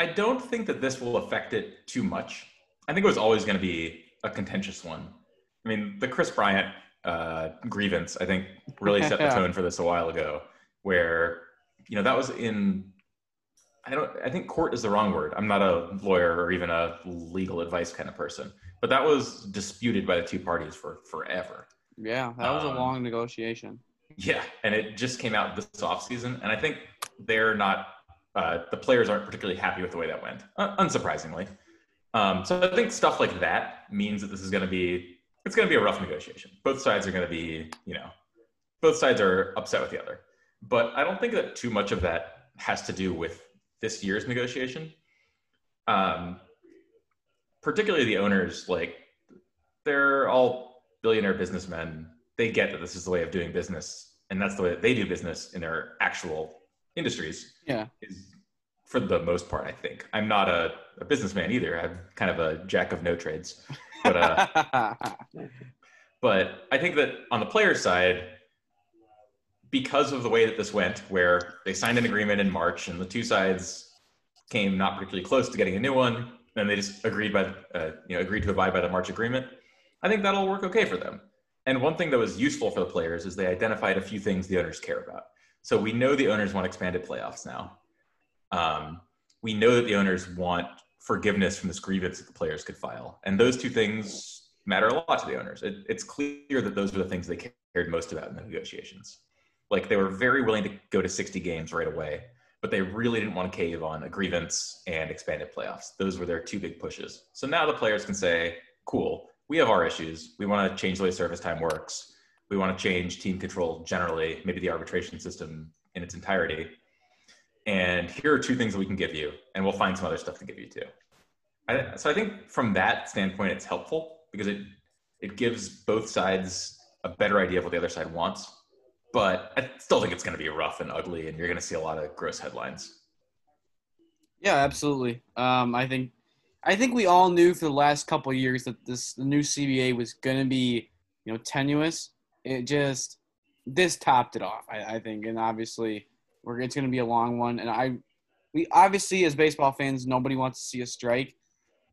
I don't think that this will affect it too much. I think it was always going to be a contentious one. I mean, the Kris Bryant uh, grievance, I think, really set the tone for this a while ago, where you know that was in. I don't. I think court is the wrong word. I'm not a lawyer or even a legal advice kind of person, but that was disputed by the two parties for forever. yeah, that was a Um, long negotiation. Yeah, and it just came out this offseason, and I think they're not. Uh, the players aren't particularly happy with the way that went, uh, unsurprisingly. Um, so I think stuff like that means that this is going to be it's going to be a rough negotiation. Both sides are going to be, you know, both sides are upset with the other. But I don't think that too much of that has to do with this year's negotiation. Um, particularly the owners, like they're all billionaire businessmen. They get that this is the way of doing business, and that's the way that they do business in their actual industries. Yeah. Is for the most part, I think. I'm not a, a businessman either. I'm kind of a jack of no trades. But uh, but I think that on the player side, because of the way that this went, where they signed an agreement in March and the two sides came not particularly close to getting a new one, and they just agreed by uh, you know agreed to abide by the March agreement. I think that'll work okay for them. And one thing that was useful for the players is they identified a few things the owners care about. So we know the owners want expanded playoffs now. Um, we know that the owners want forgiveness from this grievance that the players could file, and those two things matter a lot to the owners. It, it's clear that those were the things they cared most about in the negotiations. Like they were very willing to go to 60 games right away, but they really didn't want to cave on a grievance and expanded playoffs. Those were their two big pushes. So now the players can say, cool, we have our issues. We want to change the way service time works. We want to change team control generally, maybe the arbitration system in its entirety. And here are two things that we can give you, and we'll find some other stuff to give you too. I, so I think from that standpoint, it's helpful because it it gives both sides a better idea of what the other side wants. But I still think it's going to be rough and ugly, and you're going to see a lot of gross headlines. Yeah, absolutely. Um, I think I think we all knew for the last couple years that this the new CBA was going to be you know tenuous. It just this topped it off, I, I think, and obviously we're it's going to be a long one. And I we obviously as baseball fans nobody wants to see a strike,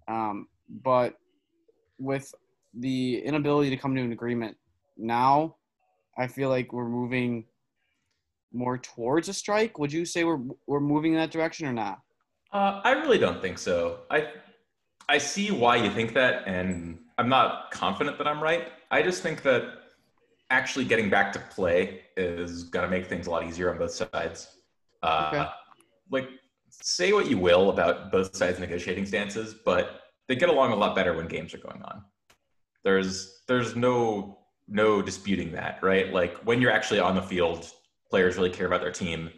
um, but with the inability to come to an agreement now, I feel like we're moving more towards a strike. Would you say we're we're moving in that direction or not? Uh, I really don't think so. I I see why you think that, and I'm not confident that I'm right. I just think that actually getting back to play is going to make things a lot easier on both sides. Uh, Okay. Like, say what you will about both sides' negotiating stances, but they get along a lot better when games are going on. There's there's no no disputing that, right? Like when you're actually on the field, players really care about their team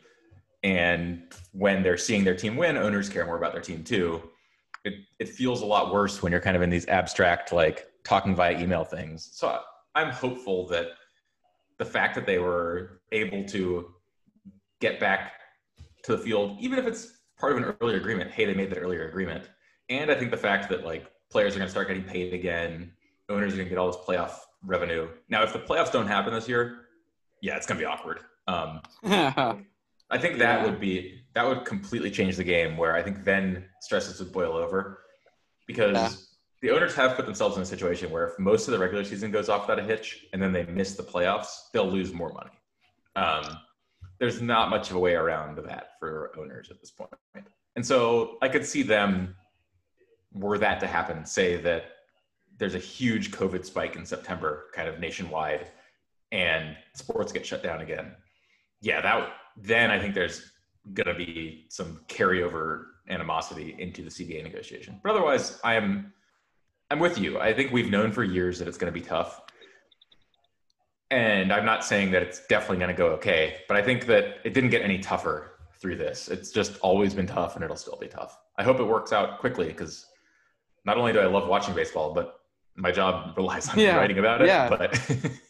and when they're seeing their team win owners care more about their team too it, it feels a lot worse when you're kind of in these abstract like talking via email things so i'm hopeful that the fact that they were able to get back to the field even if it's part of an earlier agreement hey they made that earlier agreement and i think the fact that like players are going to start getting paid again owners are going to get all this playoff revenue now if the playoffs don't happen this year yeah it's going to be awkward um, I think that Yeah. would be that would completely change the game. Where I think then stresses would boil over because. The owners have put themselves in a situation where if most of the regular season goes off without a hitch and then they miss the playoffs, they'll lose more money. Um, there's not much of a way around that for owners at this point. and so I could see them were that to happen, say that there's a huge COVID spike in September, kind of nationwide, and sports get shut down again yeah, that then I think there's going to be some carryover animosity into the CBA negotiation. But otherwise, I am I'm with you. I think we've known for years that it's going to be tough. And I'm not saying that it's definitely going to go okay, but I think that it didn't get any tougher through this. It's just always been tough and it'll still be tough. I hope it works out quickly because not only do I love watching baseball, but my job relies on Yeah, writing about it. yeah. But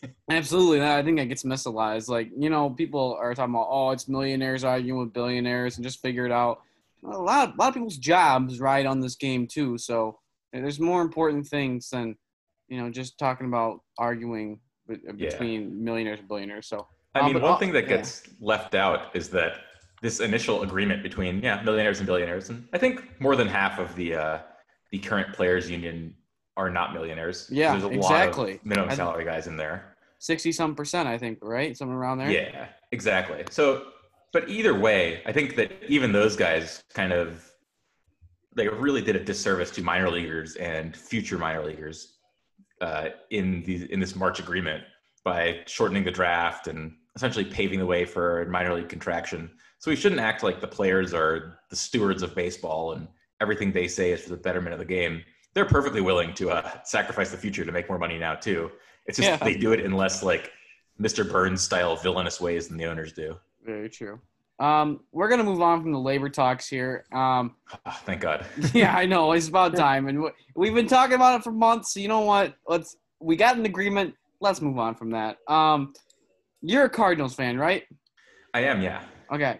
Absolutely. I think that gets misaligned. Like, you know, people are talking about, oh, it's millionaires arguing with billionaires and just figure it out. A lot, a lot of people's jobs ride on this game too. So there's more important things than, you know, just talking about arguing Yeah. between millionaires and billionaires. So I Uh, mean, one uh, thing that yeah. gets left out is that this initial agreement between yeah millionaires and billionaires, and I think more than half of the uh, the current players union are not millionaires. Yeah, there's a exactly. lot of minimum salary guys in there. 60 some percent, I think, right? Something around there. Yeah, exactly. So, but either way, I think that even those guys kind of they really did a disservice to minor leaguers and future minor leaguers uh, in the in this March agreement by shortening the draft and essentially paving the way for minor league contraction. So we shouldn't act like the players are the stewards of baseball and everything they say is for the betterment of the game. They're perfectly willing to uh, sacrifice the future to make more money now too. It's just Yeah. they do it in less like Mr. Burns style villainous ways than the owners do. Very true. Um, we're gonna move on from the labor talks here. Um, Ah, thank God. yeah, I know it's about time, and we- we've been talking about it for months. So you know what? Let's we got an agreement. Let's move on from that. Um, you're a Cardinals fan, right? I am, yeah. Okay.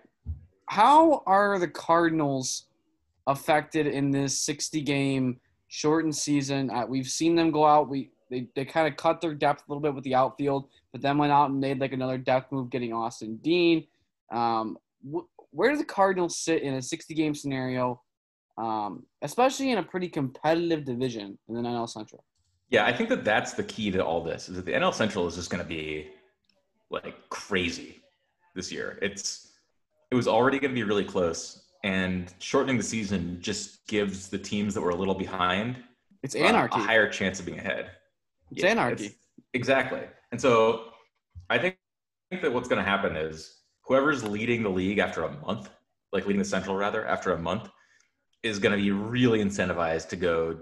How are the Cardinals affected in this 60 game shortened season? Uh, we've seen them go out. We they, they kind of cut their depth a little bit with the outfield, but then went out and made like another depth move, getting Austin Dean. Um, wh- where do the Cardinals sit in a 60 game scenario, um, especially in a pretty competitive division in the NL Central? Yeah, I think that that's the key to all this is that the NL Central is just going to be like crazy this year. It's it was already going to be really close, and shortening the season just gives the teams that were a little behind It's anarchy. a higher chance of being ahead. It's anarchy. exactly. And so I think, I think that what's going to happen is whoever's leading the league after a month, like leading the Central rather, after a month, is going to be really incentivized to go.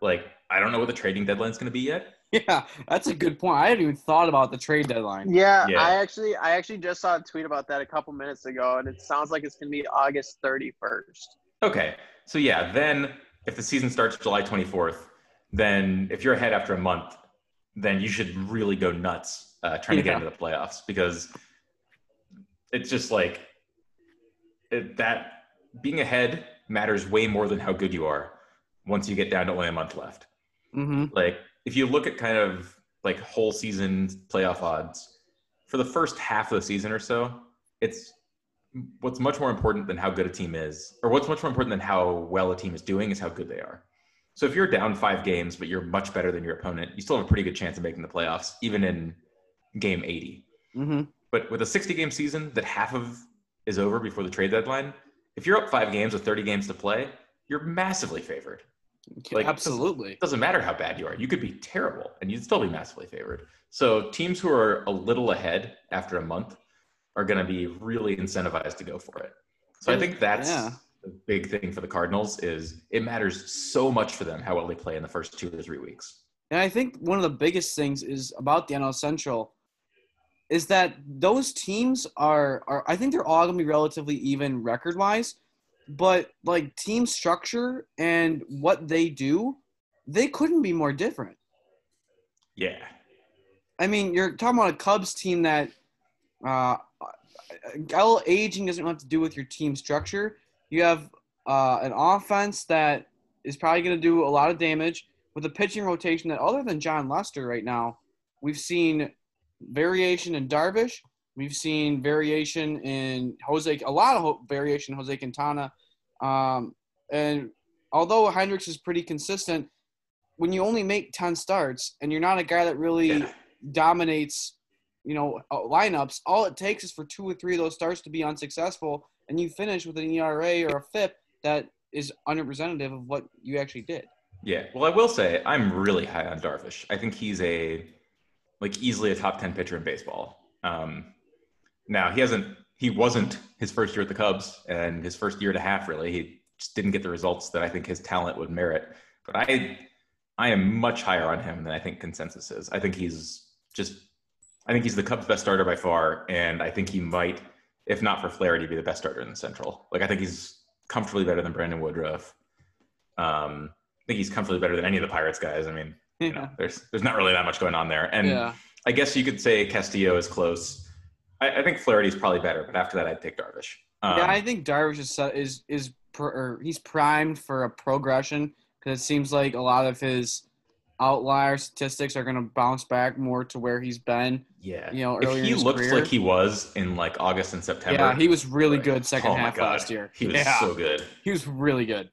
Like I don't know what the trading deadline is going to be yet. yeah, that's a good point. I hadn't even thought about the trade deadline. Yeah, Yeah. I actually I actually just saw a tweet about that a couple minutes ago, and it sounds like it's gonna be August 31st. Okay. So yeah, then if the season starts July 24th, then if you're ahead after a month, then you should really go nuts uh, trying to get into the playoffs because it's just like it, that being ahead matters way more than how good you are once you get down to only a month left. Mm-hmm. Like if you look at kind of like whole season playoff odds for the first half of the season or so, it's what's much more important than how good a team is, or what's much more important than how well a team is doing is how good they are. So if you're down five games, but you're much better than your opponent, you still have a pretty good chance of making the playoffs, even in game 80. Mm-hmm. But with a 60 game season that half of is over before the trade deadline, if you're up five games with 30 games to play, you're massively favored. Like, Absolutely. It doesn't matter how bad you are. You could be terrible and you'd still be massively favored. So teams who are a little ahead after a month are going to be really incentivized to go for it. So I think that's Yeah. the big thing for the Cardinals is it matters so much for them how well they play in the first two or three weeks. And I think one of the biggest things is about the NL Central is that those teams are, are I think they're all going to be relatively even record wise, but like team structure and what they do, they couldn't be more different. Yeah. I mean, you're talking about a Cubs team that uh, aging doesn't have to do with your team structure. You have uh, an offense that is probably going to do a lot of damage with a pitching rotation that, other than Jon Lester right now, we've seen variation in Darvish. We've seen variation in Jose, a lot of variation in Jose Quintana. Um, and although Hendricks is pretty consistent, when you only make 10 starts and you're not a guy that really Yeah. dominates, you know, uh, lineups, all it takes is for two or three of those starts to be unsuccessful, and you finish with an ERA or a FIP that is unrepresentative of what you actually did. Yeah. Well, I will say I'm really high on Darvish. I think he's a like easily a top 10 pitcher in baseball. Um, now he hasn't, he wasn't his first year at the Cubs and his first year and a half, really, he just didn't get the results that I think his talent would merit. But I, I am much higher on him than I think consensus is. I think he's just, I think he's the Cubs' best starter by far. And I think he might, if not for Flaherty, be the best starter in the Central. Like, I think he's comfortably better than Brandon Woodruff. Um, I think he's comfortably better than any of the Pirates guys. I mean, you know, there's there's not really that much going on there. And yeah. I guess you could say Castillo is close. I, I think Flaherty's probably better, but after that, I'd take Darvish. Um, yeah, I think Darvish is is is or he's primed for a progression because it seems like a lot of his outlier statistics are going to bounce back more to where he's been. yeah. you know, if earlier in he looks career. like he was in like August and September, Yeah, he was really like, good second oh half God, last year. He was yeah, so good. he was really good.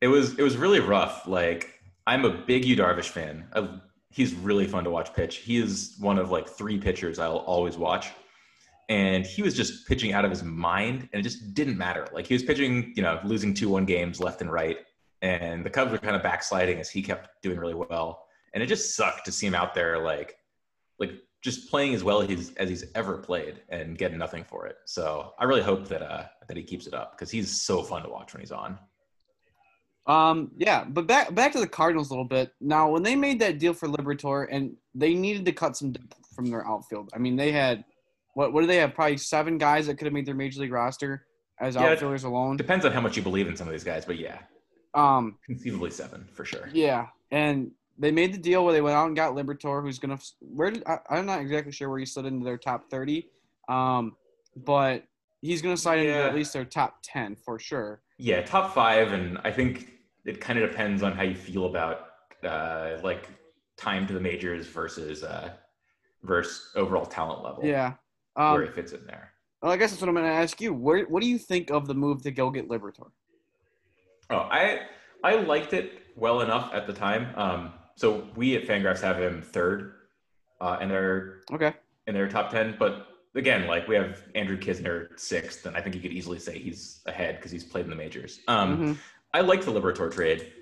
It was it was really rough. Like I'm a big Yu Darvish fan. I, he's really fun to watch pitch. He is one of like three pitchers I'll always watch. And he was just pitching out of his mind, and it just didn't matter. Like he was pitching, you know, losing two one games left and right, and the Cubs were kind of backsliding as he kept doing really well. And it just sucked to see him out there like, like just playing as well as he's, as he's ever played and getting nothing for it. So I really hope that uh, that he keeps it up because he's so fun to watch when he's on. Um, yeah, but back back to the Cardinals a little bit. Now, when they made that deal for Liberatore, and they needed to cut some depth from their outfield. I mean, they had what? What do they have? Probably seven guys that could have made their major league roster as Yeah, outfielders alone. Depends on how much you believe in some of these guys, but yeah, Um, conceivably seven for sure. yeah, and they made the deal where they went out and got Liberatore, who's gonna. Where did, I, I'm not exactly sure where he slid into their top thirty, um, but he's gonna slide into at least their top ten for sure. Yeah, top five, and I think it kind of depends on how you feel about uh, like time to the majors versus uh, versus overall talent level. Yeah. where Um, he fits in there. well, I guess that's what I'm gonna ask you. Where, what do you think of the move to go get Liberatore? Oh, I I liked it well enough at the time. Um, so we at Fangraphs have him third, uh, in their Okay. in their top ten. But again, like we have Andrew Knizner sixth, and I think you could easily say he's ahead because he's played in the majors. Um, Mhm. I like the Liberatore trade.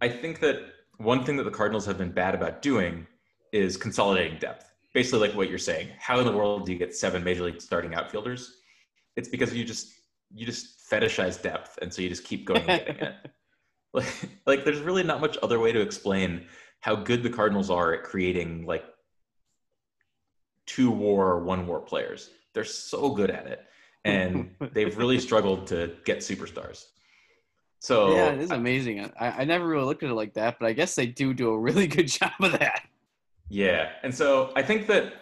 I think that one thing that the Cardinals have been bad about doing is consolidating depth. Basically, like what you're saying. How in the world do you get seven major league starting outfielders? It's because you just you just fetishize depth, and so you just keep going and getting it. Like, like there's really not much other way to explain how good the Cardinals are at creating like two war, one war players. They're so good at it, and they've really struggled to get superstars. So yeah, it is amazing. I, I never really looked at it like that, but I guess they do do a really good job of that. Yeah, and so I think that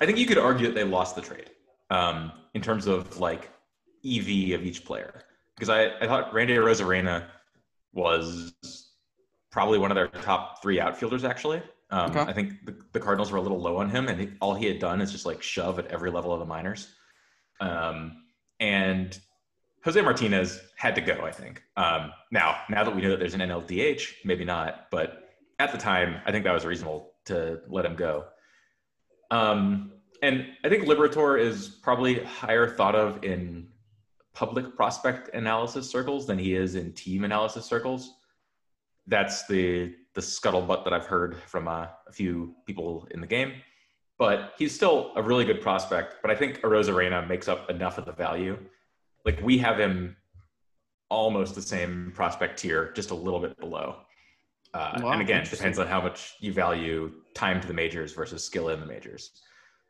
I think you could argue that they lost the trade um, in terms of like EV of each player because I, I thought Randy Arozarena was probably one of their top three outfielders actually. Um, Okay. I think the, the Cardinals were a little low on him, and he, all he had done is just like shove at every level of the minors. Um, and Jose Martinez had to go, I think. Um, now, now that we know that there's an NLDH, maybe not, but at the time, I think that was reasonable to let him go. Um, and I think Liberatore is probably higher thought of in public prospect analysis circles than he is in team analysis circles. That's the the scuttlebutt that I've heard from uh, a few people in the game. But he's still a really good prospect. But I think Arozarena makes up enough of the value. Like we have him almost the same prospect tier, just a little bit below. Uh, Wow, and again, interesting. depends on how much you value time to the majors versus skill in the majors.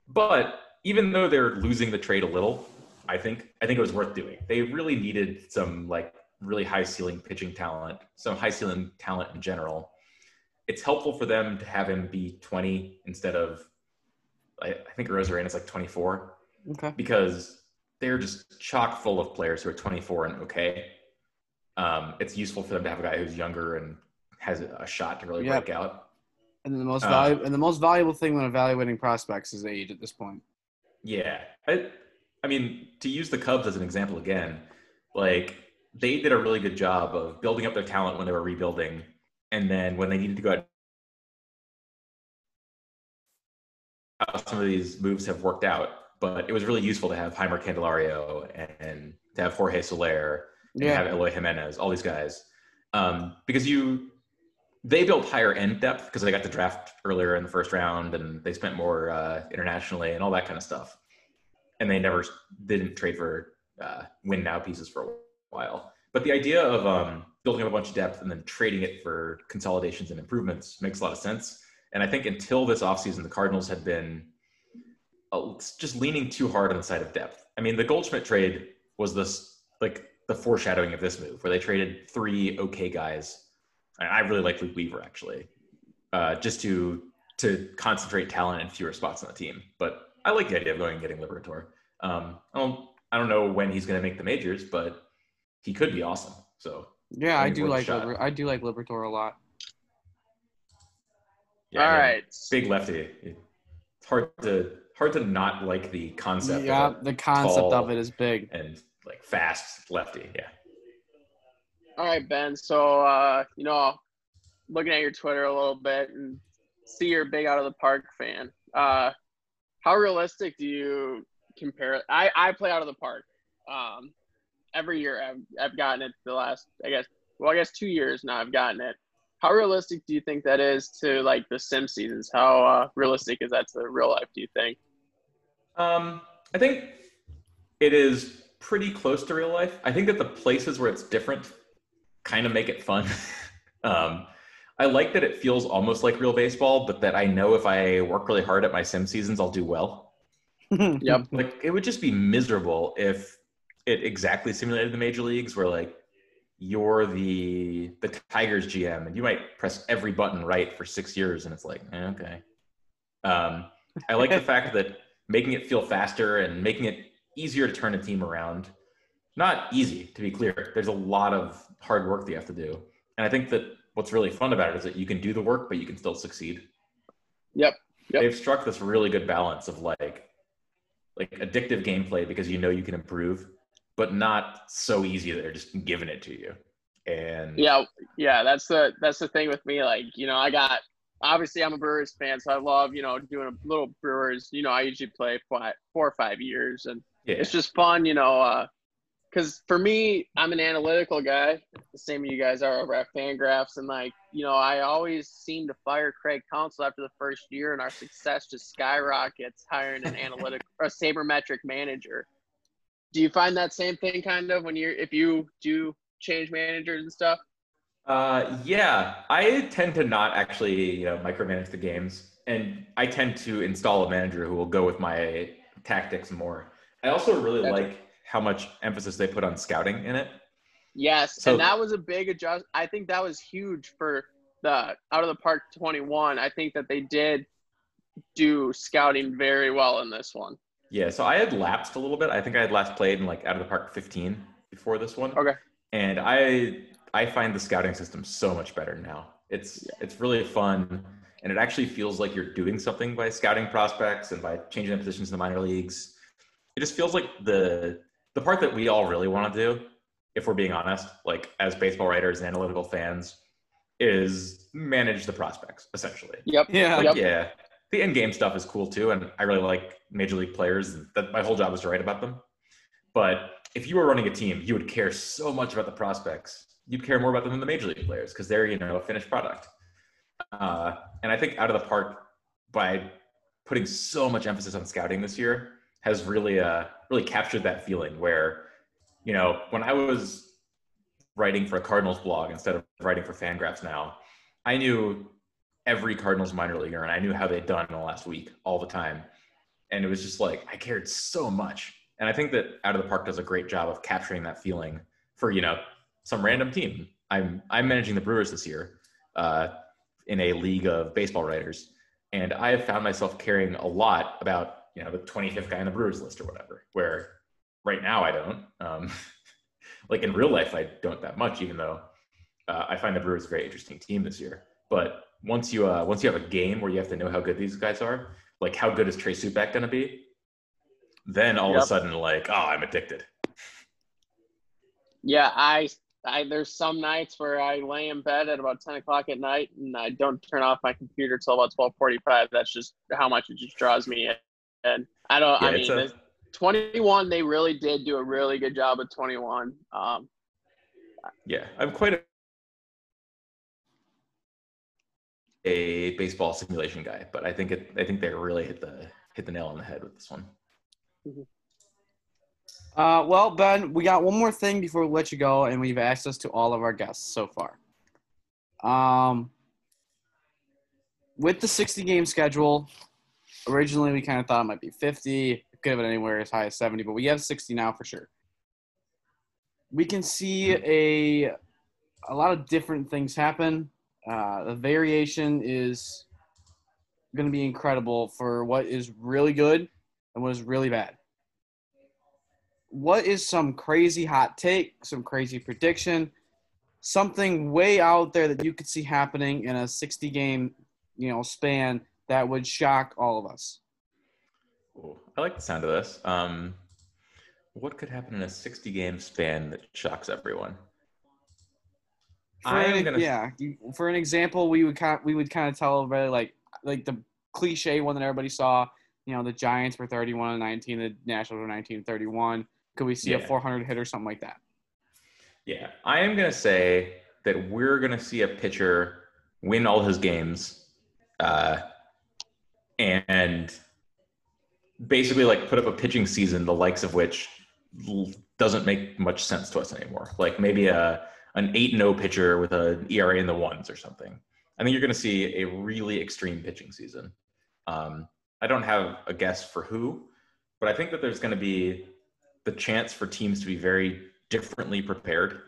But even though they're losing the trade a little, I think I think it was worth doing. They really needed some like really high ceiling pitching talent, some high ceiling talent in general. It's helpful for them to have him be 20 instead of I, I think Arozarena is like 24 Okay. because they're just chock full of players who are 24 and okay. Um, it's useful for them to have a guy who's younger and has a shot to really Yep. break out. And the most Uh, valuable and the most valuable thing when evaluating prospects is age at this point. Yeah. I, I mean, to use the Cubs as an example again, like they did a really good job of building up their talent when they were rebuilding. And then when they needed to go out, some of these moves have worked out. But it was really useful to have Jeimer Candelario and to have Jorge Soler and Yeah. have Eloy Jimenez, all these guys. Um, because you, they built higher end depth because they got the draft earlier in the first round and they spent more uh, internationally and all that kind of stuff. And they never didn't trade for uh, win now pieces for a while. But the idea of um, building up a bunch of depth and then trading it for consolidations and improvements makes a lot of sense. And I think until this offseason, the Cardinals had been just leaning too hard on the side of depth. I mean, the Goldschmidt trade was this like the foreshadowing of this move, where they traded three okay guys. I really like Luke Weaver actually. uh, just to to concentrate talent in fewer spots on the team. But I like the idea of going and getting Liberatore. Um, I don't I don't know when he's going to make the majors, but he could be awesome. So Yeah, I do like. Liber- I do like Liberatore a lot. yeah, All I mean, right. big lefty. It's hard to hard to not like the concept Yeah, of the concept of it is big. and like fast lefty. Yeah. All right, Ben. So, uh, you know, looking at your Twitter a little bit and see you're a big out of the park fan. Uh, how realistic do you compare? I, I play out of the park. Um, every year I've, I've gotten it the last, I guess, well, I guess two years now I've gotten it. How realistic do you think that is to like the sim seasons? How uh, realistic is that to real life, do you think? Um, I think it is pretty close to real life. I think that the places where it's different kind of make it fun. um, I like that it feels almost like real baseball, but that I know if I work really hard at my sim seasons, I'll do well. Yep. Like it would just be miserable if it exactly simulated the major leagues, where like you're the the Tigers GM and you might press every button right for six years, and it's like eh, okay. Um, I like the fact that making it feel faster and making it easier to turn a team around. Not easy, to be clear. There's a lot of hard work that you have to do, and I think that what's really fun about it is that you can do the work, but you can still succeed Yep. Yep. they've struck this really good balance of like like addictive gameplay because you know you can improve but not so easy that they're just giving it to you and Yeah, yeah, that's the that's the thing with me. Like, you know, I got obviously I'm a Brewers fan, so I love you know doing a little Brewers. You know, I usually play five, four or five years, and yeah it's just fun. You know, uh, because for me, I'm an analytical guy, the same you guys are over at Fangraphs, and like you know, I always seem to fire Craig Counsell after the first year, and our success just skyrockets hiring an analytic or a sabermetric manager. Do you find that same thing kind of when you're if you do change managers and stuff? uh yeah i tend to not actually you know micromanage the games and i tend to install a manager who will go with my tactics more i also really Gotcha. like how much emphasis they put on scouting in it Yes, So- and that was a big adjust. I think that was huge for the out of the park 21. I think that they did do scouting very well in this one. Yeah, so I had lapsed a little bit. I think I had last played in like out of the park 15 before this one. Okay. And I I find the scouting system so much better now. It's it's really fun and it actually feels like you're doing something by scouting prospects and by changing the positions in the minor leagues. It just feels like the the part that we all really want to do, if we're being honest, like as baseball writers and analytical fans, is manage the prospects essentially. Yep. Yeah. Like, Yep. yeah, the in game stuff is cool too, and I really like major league players. That my whole job is to write about them. But if you were running a team, you would care so much about the prospects. You'd care more about them than the major league players because they're you know a finished product. Uh, and I think out of the park by putting so much emphasis on scouting this year has really uh really captured that feeling where you know when I was writing for a Cardinals blog instead of writing for Fangraphs now, I knew every Cardinals minor leaguer and I knew how they'd done in the last week all the time. And it was just like I cared so much. And I think that Out of the Park does a great job of capturing that feeling for, you know, some random team. I'm I'm managing the Brewers this year uh, in a league of baseball writers. And I have found myself caring a lot about, you know, the 25th guy on the Brewers list or whatever, where right now I don't. Um, like in real life, I don't that much, even though uh, I find the Brewers a very interesting team this year. But once you uh, once you have a game where you have to know how good these guys are, like how good is Trey Supak going to be, then all of a sudden, like, oh, I'm addicted. Yeah, I, I there's some nights where I lay in bed at about 10 o'clock at night and I don't turn off my computer till about 12:45. That's just how much it just draws me in. And I don't. Yeah, I mean, a- the 21. They really did do a really good job at 21. Um, Yeah, I'm quite a, baseball simulation guy, but I think it I think they really hit the hit the nail on the head with this one. Uh, well, Ben, we got one more thing before we let you go, and we've asked this to all of our guests so far. Um, with the 60 game schedule, originally we kind of thought it might be 50. Could have been anywhere as high as 70, but we have 60 now for sure. We can see a a lot of different things happen. Uh, the variation is going to be incredible for what is really good and what is really bad. What is some crazy hot take, some crazy prediction, something way out there that you could see happening in a 60 game, you know, span that would shock all of us? Ooh, I like the sound of this. Um, what could happen in a 60 game span that shocks everyone? For I am an, gonna- yeah, for an example, we would kind of, we would kind of tell everybody like like the cliche one that everybody saw. You know, the Giants were 31 and 19, the Nationals were 19 and 31. Could we see a 400 hit or something like that? Yeah, I am going to say that we're going to see a pitcher win all his games uh, and basically like put up a pitching season, the likes of which doesn't make much sense to us anymore. Like maybe a an 8 0 pitcher with an ERA in the ones or something. I think you're going to see a really extreme pitching season. Um, I don't have a guess for who, but I think that there's going to be the chance for teams to be very differently prepared.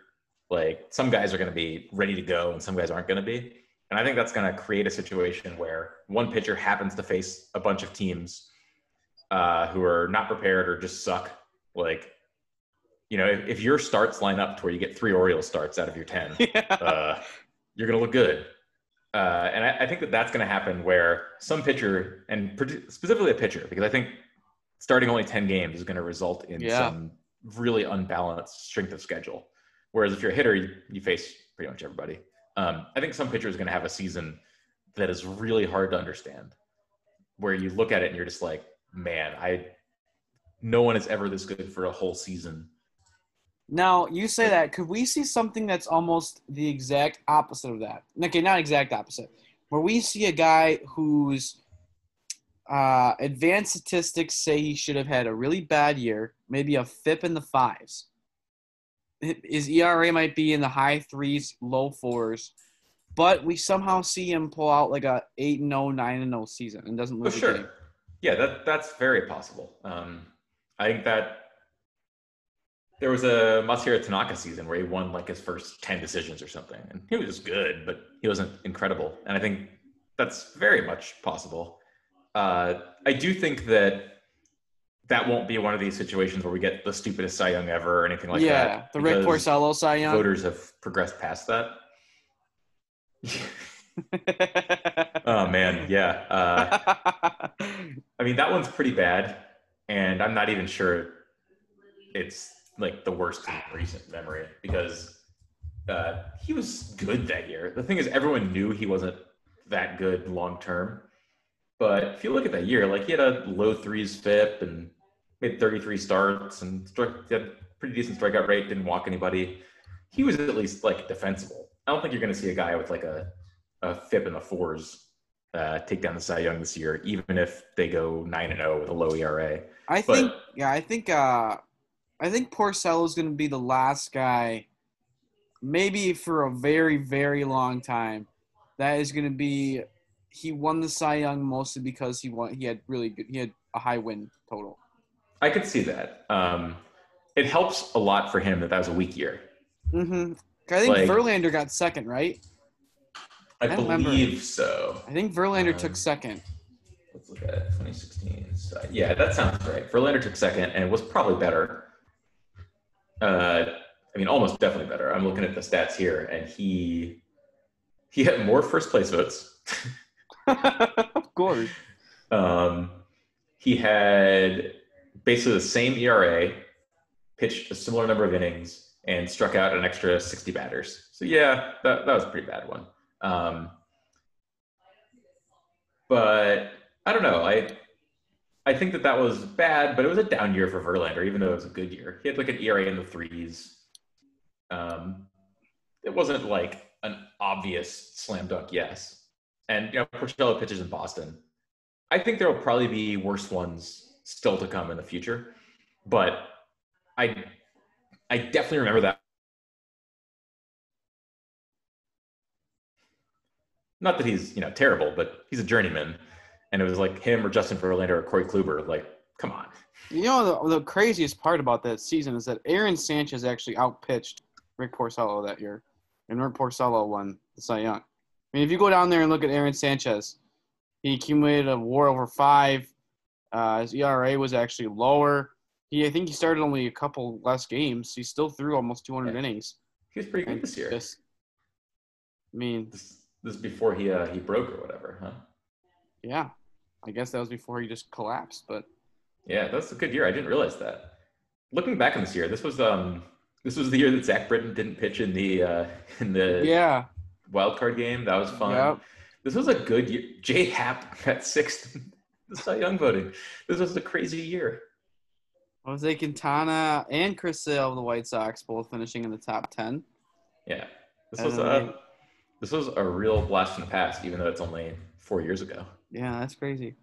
Like some guys are going to be ready to go and some guys aren't going to be. And I think that's going to create a situation where one pitcher happens to face a bunch of teams uh, who are not prepared or just suck. Like, you know, if, if your starts line up to where you get three Orioles starts out of your 10, Yeah. uh, you're going to look good. Uh, and I, I think that that's going to happen where some pitcher, and specifically a pitcher, because I think starting only 10 games is going to result in Yeah. some really unbalanced strength of schedule. Whereas if you're a hitter, you, you face pretty much everybody. Um, I think some pitcher is going to have a season that is really hard to understand, where you look at it and you're just like, man, I, no one is ever this good for a whole season. Now you say that. Could we see something that's almost the exact opposite of that? Okay, not exact opposite. Where we see a guy whose uh, advanced statistics say he should have had a really bad year, maybe a FIP in the fives. His ERA might be in the high threes, low fours, but we somehow see him pull out like a eight and 0, 9 and 0 season and doesn't lose sure. Yeah, that that's very possible. Um, I think that there was a Masahiro Tanaka season where he won like his first ten decisions or something, and he was good, but he wasn't incredible. And I think that's very much possible. Uh, I do think that that won't be one of these situations where we get the stupidest Cy Young ever or anything like yeah, that. the Rick Porcello Cy Young. Voters have progressed past that. oh man, yeah. Uh, I mean, that one's pretty bad, and I'm not even sure it's like the worst in recent memory because uh, he was good that year. The thing is, everyone knew he wasn't that good long term. But if you look at that year, like he had a low threes FIP and made 33 starts and struck, had a pretty decent strikeout rate, didn't walk anybody. He was at least like defensible. I don't think you're going to see a guy with like a, a FIP in the fours uh, take down the Cy Young this year, even if they go nine and zero with a low ERA. I But- think yeah, I think uh I think Porcello is going to be the last guy maybe for a very very long time that is going to be he won the Cy Young mostly because he won he had really good he had a high win total. I could see that. Um, it helps a lot for him that that was a weak year. Mm-hmm. I think Like- Verlander got second, right? I, I don't remember. believe so. I think Verlander Um, took second. Let's look at it. 2016. So, yeah, that sounds right. Verlander took second and was probably better. Uh, I mean, almost definitely better. I'm looking at the stats here, and he he had more first place votes. of course. Um, he had basically the same ERA, pitched a similar number of innings, and struck out an extra 60 batters. So yeah, that, that was a pretty bad one. Um, but I don't know. I I think that that was bad, but it was a down year for Verlander, even though it was a good year. He had like an ERA in the threes. Um, it wasn't like an obvious slam dunk yes. And you know, Porcello pitches in Boston. I think there will probably be worse ones still to come in the future, but I I definitely remember that. Not that he's you know terrible, but he's a journeyman, and it was like him or Justin Verlander or Corey Kluber. Like, come on, You know the, the craziest part about that season is that Aaron Sanchez actually outpitched Rick Porcello that year, and Rick Porcello won the Cy Young. I mean, if you go down there and look at Aaron Sanchez, he accumulated a WAR over five. Uh, his ERA was actually lower. He, I think, he started only a couple less games. He still threw almost 200 Yeah. innings. He was pretty good And this year. just- I mean, This, this is before he uh, he broke or whatever, huh? yeah, I guess that was before he just collapsed. But Yeah, that's a good year. I didn't realize that. Looking back on this year, this was um this was the year that Zach Britton didn't pitch in the uh, in the yeah, wild card game. That was fun. Yep. This was a good year. Jay Happ got sixth the Cy Young voting. This was a crazy year. Jose Quintana and Chris Sale of the White Sox both finishing in the top 10. Yeah, this I was a know. this was a real blast from the past, even though it's only four years ago. Yeah, that's crazy.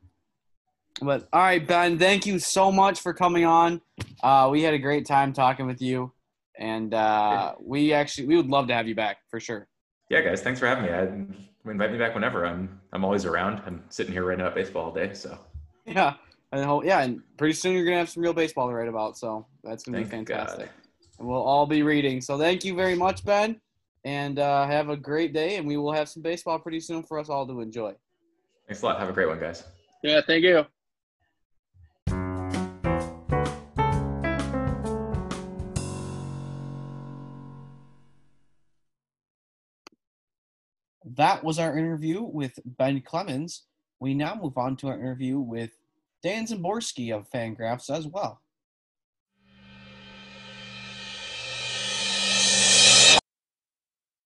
But all right, Ben, thank you so much for coming on. Uh, we had a great time talking with you, and uh, we actually we would love to have you back for sure. Yeah, guys, thanks for having me. I, invite me back whenever. I'm I'm always around. I'm sitting here writing about baseball all day, so Yeah, and ho- yeah, and pretty soon you're gonna have some real baseball to write about, so that's gonna be Thank God. fantastic. And we'll all be reading. So thank you very much, Ben, and uh, have a great day. And we will have some baseball pretty soon for us all to enjoy. Thanks a lot. Have a great one, guys. Yeah, thank you. that was our interview with Ben Clemens. We now move on to our interview with Dan Szymborski of Fangraphs as well.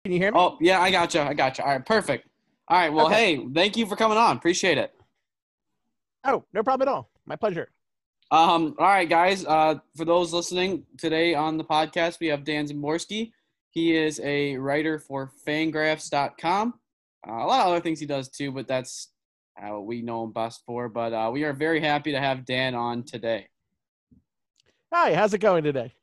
Can you hear me? Oh, yeah, I gotcha. I gotcha. All right, perfect. All right, well, Okay. hey, thank you for coming on. Appreciate it. Oh, no problem at all. My pleasure. Um, all right, guys. Uh, for those listening today on the podcast, we have Dan Szymborski. He is a writer for fangraphs.com. Uh, a lot of other things he does too, but that's uh, what we know him best for. But uh, we are very happy to have Dan on today. Hi, how's it going today?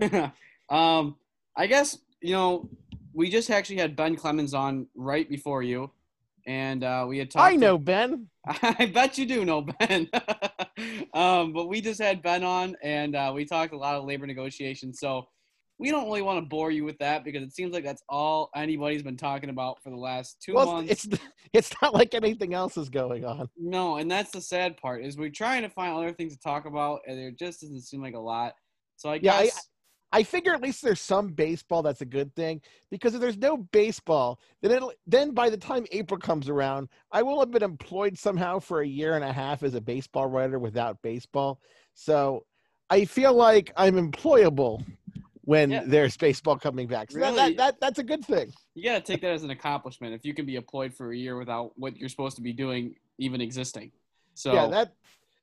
um, I guess you know we just actually had Ben Clemens on right before you, and uh, we had talked. I know Ben. I bet you do know Ben. um, but we just had Ben on, and uh, we talked a lot of labor negotiations. So we don't really want to bore you with that because it seems like that's all anybody's been talking about for the last two Well, months. it's it's not like anything else is going on. No, and that's the sad part is we're trying to find other things to talk about, and there just doesn't seem like a lot. So I Yeah, I- guess I figure at least there's some baseball that's a good thing because if there's no baseball, then it'll, then by the time April comes around, I will have been employed somehow for a year and a half as a baseball writer without baseball. So I feel like I'm employable when Yeah. there's baseball coming back. So that, Really? that, that that's a good thing. you got to take that as an accomplishment if you can be employed for a year without what you're supposed to be doing even existing. So Yeah, that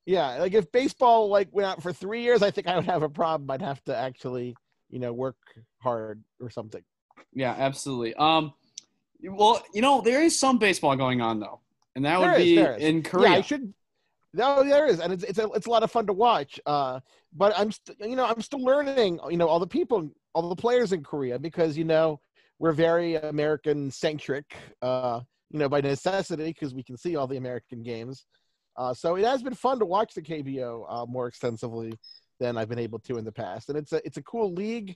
yeah, like if baseball like went out for three years, I think I would have a problem. I'd have to actually, you know, work hard or something. Yeah, absolutely. Um, well, you know, there is some baseball going on though, and that would There is, be in Korea. Yeah, I should. No, there is, and it's it's a, it's a lot of fun to watch. Uh, but I'm st- you know I'm still learning. You know all the people, all the players in Korea because you know we're very American centric. Uh, you know by necessity because we can see all the American games. Uh, so it has been fun to watch the KBO uh, more extensively than I've been able to in the past, and it's a it's a cool league,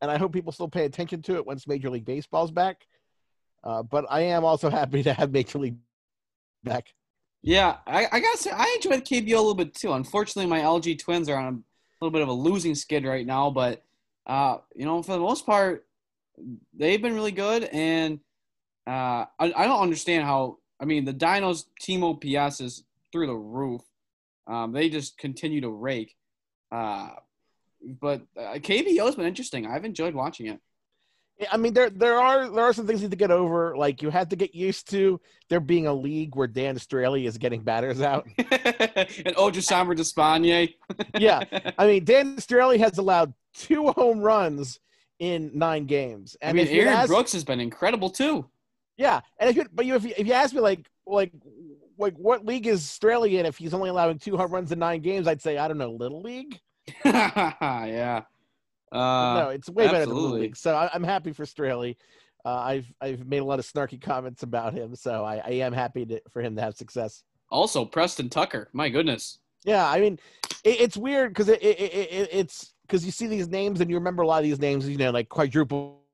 and I hope people still pay attention to it once Major League Baseball's back. Uh, but I am also happy to have Major League back. Yeah, I, I gotta say I enjoy the KBO a little bit too. Unfortunately, my LG Twins are on a little bit of a losing skid right now, but uh, you know, for the most part, they've been really good. And uh, I, I don't understand how. I mean, the Dinos team OPS is through the roof. Um, they just continue to rake. Uh, but uh, KBO's been interesting. I've enjoyed watching it. I mean, there there are there are some things you have to get over. Like you have to get used to there being a league where Dan Straley is getting batters out. and Odrisamer Despaigne. yeah, I mean, Dan Straley has allowed two home runs in nine games. I mean, Aaron ask- Brooks has been incredible too. yeah, and if you but you if you, if you ask me like like like what league is Straley in if he's only allowing two home runs in nine games, I'd say I don't know, little league. yeah. Uh, no, it's way better than little league. So I, I'm happy for Straley. Uh, I've I've made a lot of snarky comments about him, so I, I am happy to, for him to have success. Also, Preston Tucker. My goodness. Yeah, I mean, it, it's weird because it, it, it, it, it's because you see these names and you remember a lot of these names, you know, like quadruple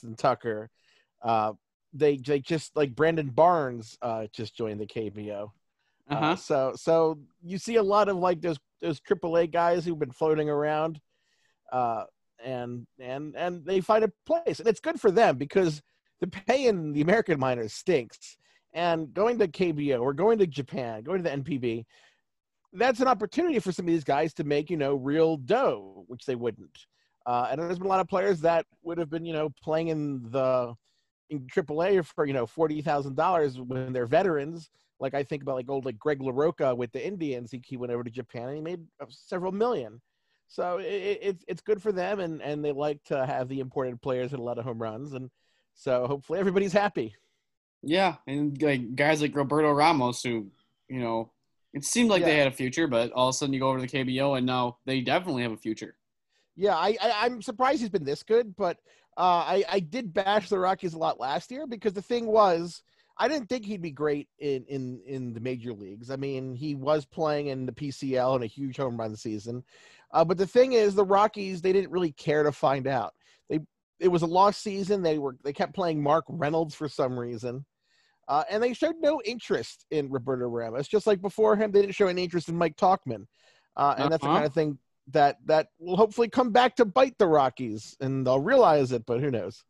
Justin Tucker. Uh, they they just like Brandon Barnes uh, just joined the KBO. Uh, Uh-huh. so so you see a lot of like those those AAA guys who've been floating around, uh, and and and they find a place, and it's good for them because the pay in the American minors stinks, and going to KBO or going to Japan, going to the NPB, that's an opportunity for some of these guys to make you know real dough, which they wouldn't. Uh, and there's been a lot of players that would have been you know playing in the in AAA for you know forty thousand dollars when they're veterans. Like I think about like old like Greg LaRocca with the Indians. He, he went over to Japan and he made uh, several million. So it, it, it's it's good for them, and and they like to have the imported players hit a lot of home runs, and so hopefully everybody's happy. Yeah, and like guys like Roberto Ramos, who you know, it seemed like they had a future, but all of a sudden you go over to the KBO and now they definitely have a future. Yeah, I, I I'm surprised he's been this good, but uh, I I did bash the Rockies a lot last year because the thing was I didn't think he'd be great in in in the major leagues. I mean, he was playing in the PCL in a huge home run season, uh, but the thing is, the Rockies they didn't really care to find out. They it was a lost season. They were they kept playing Mark Reynolds for some reason. Uh, and they showed no interest in Roberto Ramos, just like before him, they didn't show any interest in Mike Tauchman, uh, and that's the Uh-huh. kind of thing that that will hopefully come back to bite the Rockies, and they'll realize it. But who knows?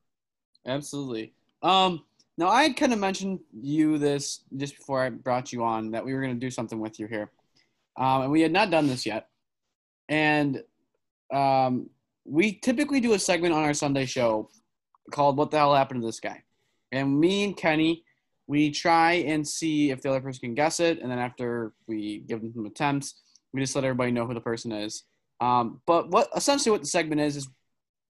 Absolutely. Um, now I kind of mentioned you this just before I brought you on that we were going to do something with you here, um, and we had not done this yet. And um, we typically do a segment on our Sunday show called "What the hell happened to this guy?" And me and Kenny, we try and see if the other person can guess it, and then after we give them some attempts, we just let everybody know who the person is. Um, but what essentially what the segment is is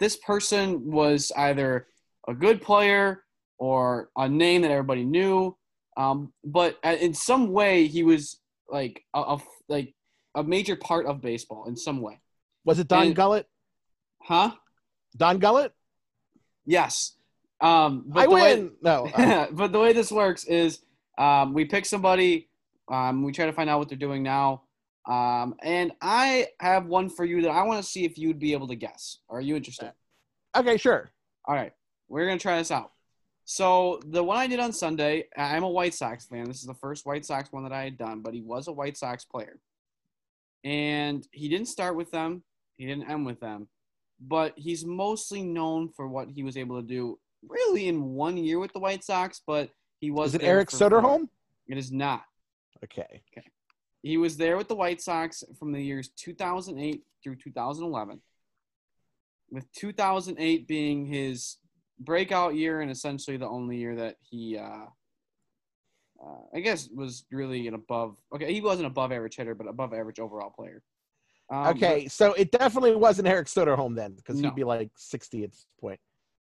this person was either a good player or a name that everybody knew. Um, but in some way, he was like a, a like a major part of baseball in some way, Was it Don And- Gullett? huh? Don Gullett? Yes. Um, but I the way- win. no, but the way this works is um, we pick somebody, um, we try to find out what they're doing now. Um, and I have one for you that I want to see if you'd be able to guess. Are you interested? okay, sure. All right, we're gonna try this out. So the one I did on Sunday, I'm a White Sox fan. This is the first White Sox one that I had done, but he was a White Sox player, and he didn't start with them. He didn't end with them, but he's mostly known for what he was able to do, really in one year with the White Sox. But he was Is it Eric. Soderholm? It is not. Okay. Okay. He was there with the White Sox from the years 2008 through 2011, with 2008 being his breakout year and essentially the only year that he, uh, uh, I guess, was really an above. Okay, he wasn't above average hitter, but above average overall player. Um, Okay, so it definitely wasn't Eric Soderholm then, because No. he'd be like 60 at this point.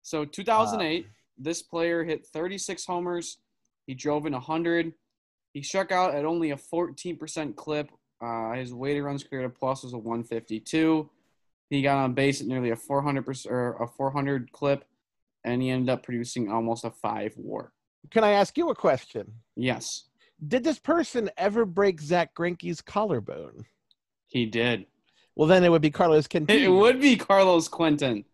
So 2008, this player hit 36 homers. He drove in 100. He struck out at only a 14% clip. Uh, his weighted runs created plus was a 152. He got on base at nearly a 400 or a 400 clip, and he ended up producing almost a five WAR. Can I ask you a question? Yes, Did this person ever break Zack Greinke's collarbone? he did. Well, then it would be Carlos It would be Carlos Quentin.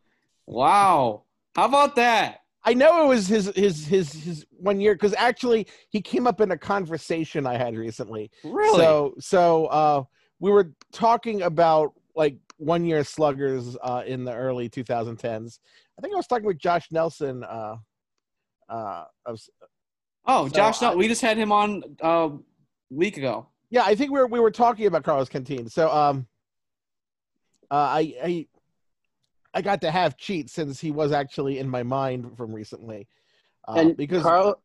Wow, how about that? I know it was his his his his one year because actually he came up in a conversation I had recently. Really? So so uh, we were talking about like one year sluggers uh, in the early 2010s. I think I was talking with Josh Nelson. Uh, uh, of, oh, so Josh, I- we just had him on uh, a week ago. yeah, I think we were we were talking about Carlos Quintana. So um, uh, I I I got to have cheat since he was actually in my mind from recently. Uh, and because Carl,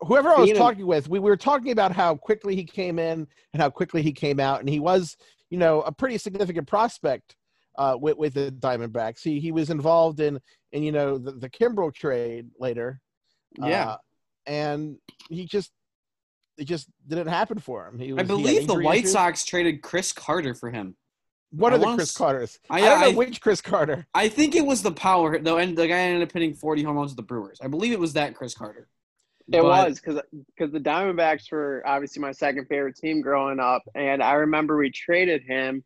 whoever I was being a- talking with, we, we were talking about how quickly he came in and how quickly he came out, and he was, you know, a pretty significant prospect uh, with with the Diamondbacks. He he was involved in in you know the, the Kimbrel trade later, Yeah. uh, and he just it just didn't happen for him. He was, I he believe the White issues. Sox traded Chris Carter for him. One I of the Chris s- Carters. I- I, don't know I- which Chris Carter. I think it was the power though, and the guy ended up hitting 40 home runs with the Brewers. I believe it was that Chris Carter. It But- was because because the Diamondbacks were obviously my second favorite team growing up, and I remember we traded him,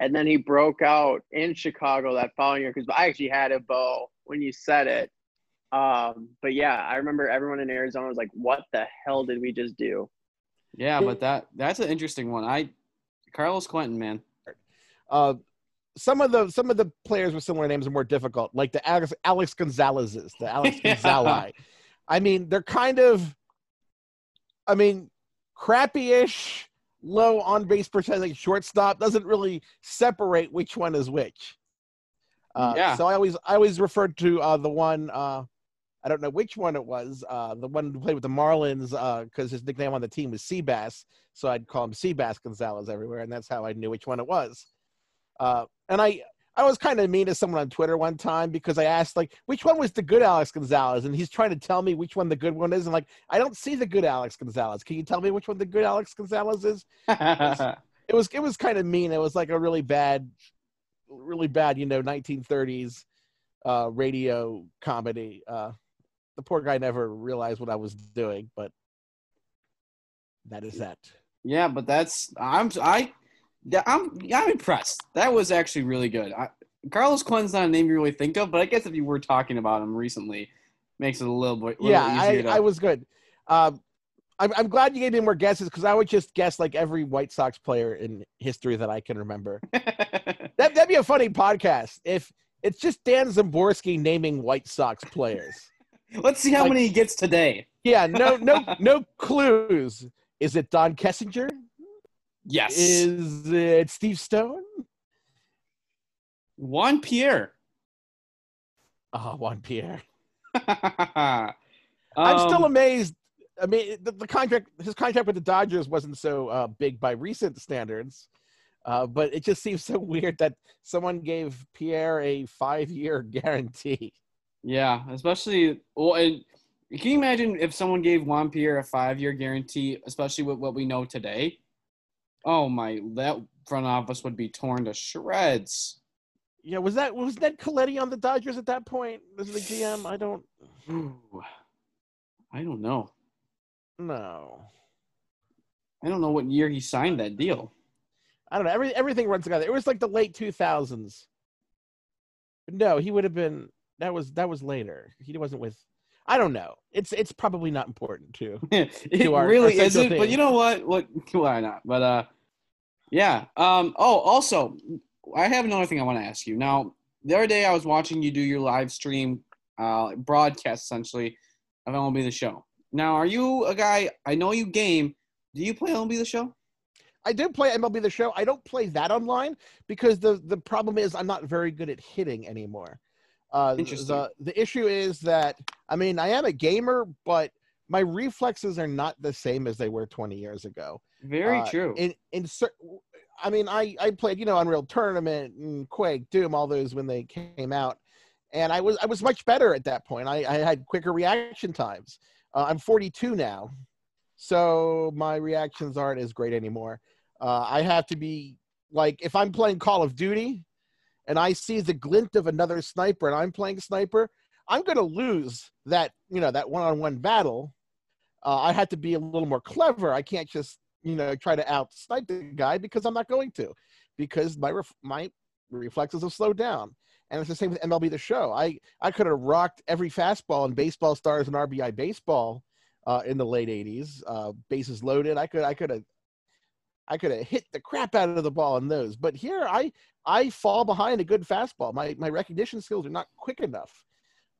and then he broke out in Chicago that following year. Because I actually had it, Bo, when you said it, Um, but yeah, I remember everyone in Arizona was like, "What the hell did we just do?" Yeah, but that that's an interesting one. I Carlos Quentin, man. Uh, some of the some of the players with similar names are more difficult, like the Alex Alex Gonzalez's, the Alex Yeah. Gonzalez. I mean, they're kind of, I mean, crappy-ish, low on base percentage shortstop doesn't really separate which one is which. Uh, Yeah. So I always I always referred to uh, the one uh, I don't know which one it was, uh, the one who played with the Marlins because his nickname on the team was Seabass, so I'd call him Seabass Gonzalez everywhere, and that's how I knew which one it was. Uh, and I I was kind of mean to someone on Twitter one time because I asked like which one was the good Alex Gonzalez, and he's trying to tell me which one the good one is. And like I don't see the good Alex Gonzalez. Can you tell me which one the good Alex Gonzalez is? It was it was kind of mean. It was like a really bad, really bad, you know, 1930s uh, radio comedy. Uh, the poor guy never realized what I was doing, but that is that. yeah, but that's I'm I I'm I'm impressed. That was actually really good. I, Carlos Quentin's not a name you really think of, but I guess if you were talking about him recently, makes it a little bit little yeah, I, easier to, I was good. Um, I'm, I'm glad you gave me more guesses because I would just guess like every White Sox player in history that I can remember. That, that'd be a funny podcast if it's just Dan Szymborski naming White Sox players. Let's see how Like- many he gets today. Yeah, no, no, no clues. Is it Don Kessinger? Yes. Is it Steve Stone? Juan Pierre. Oh, Juan Pierre. I'm I'm still amazed. I mean, the, the contract, his contract with the Dodgers wasn't so uh, big by recent standards, uh, but it just seems so weird that someone gave Pierre a five-year guarantee. Yeah, especially well, and can you imagine if someone gave Juan Pierre a five-year guarantee, especially with what we know today? Oh my, that front office would be torn to shreds. Yeah, was that was Ned Colletti on the Dodgers at that point as the GM? I don't Ooh, I don't know. No. I don't know what year he signed that deal. I don't know. Every, everything runs together. It was like the late two thousands. No, he would have been. That was that was later. He wasn't with. I don't know. It's it's probably not important too. it To our- really our isn't. But you know what? What? Why not? But uh, yeah. Um. Oh, also, I have another thing I want to ask you. Now, the other day I was watching you do your live stream, uh, broadcast essentially of MLB the Show. Now, are you a guy? I know you game. Do you play MLB the Show? I do play MLB the Show. I don't play that online because the the problem is I'm not very good at hitting anymore. Uh, Interesting. The the issue is that I mean I am a gamer, but my reflexes are not the same as they were 20 years ago. Very Uh, true. In in I mean I I played you know Unreal Tournament and Quake, Doom, all those when they came out, and I was I was much better at that point. I, I had quicker reaction times. Uh, I'm 42 now, so my reactions aren't as great anymore. Uh, I have to be like if I'm playing Call of Duty, and I see the glint of another sniper, and I'm playing sniper, I'm going to lose that you know that one-on-one battle. Uh, I had to be a little more clever. I can't just you know try to out snipe the guy because I'm not going to, because my ref- my reflexes have slowed down. And it's the same with MLB the Show. I I could have rocked every fastball in Baseball Stars and RBI Baseball uh, in the late '80s. Uh, bases loaded. I could I could have I could have hit the crap out of the ball in those. But here I I fall behind a good fastball. My my recognition skills are not quick enough.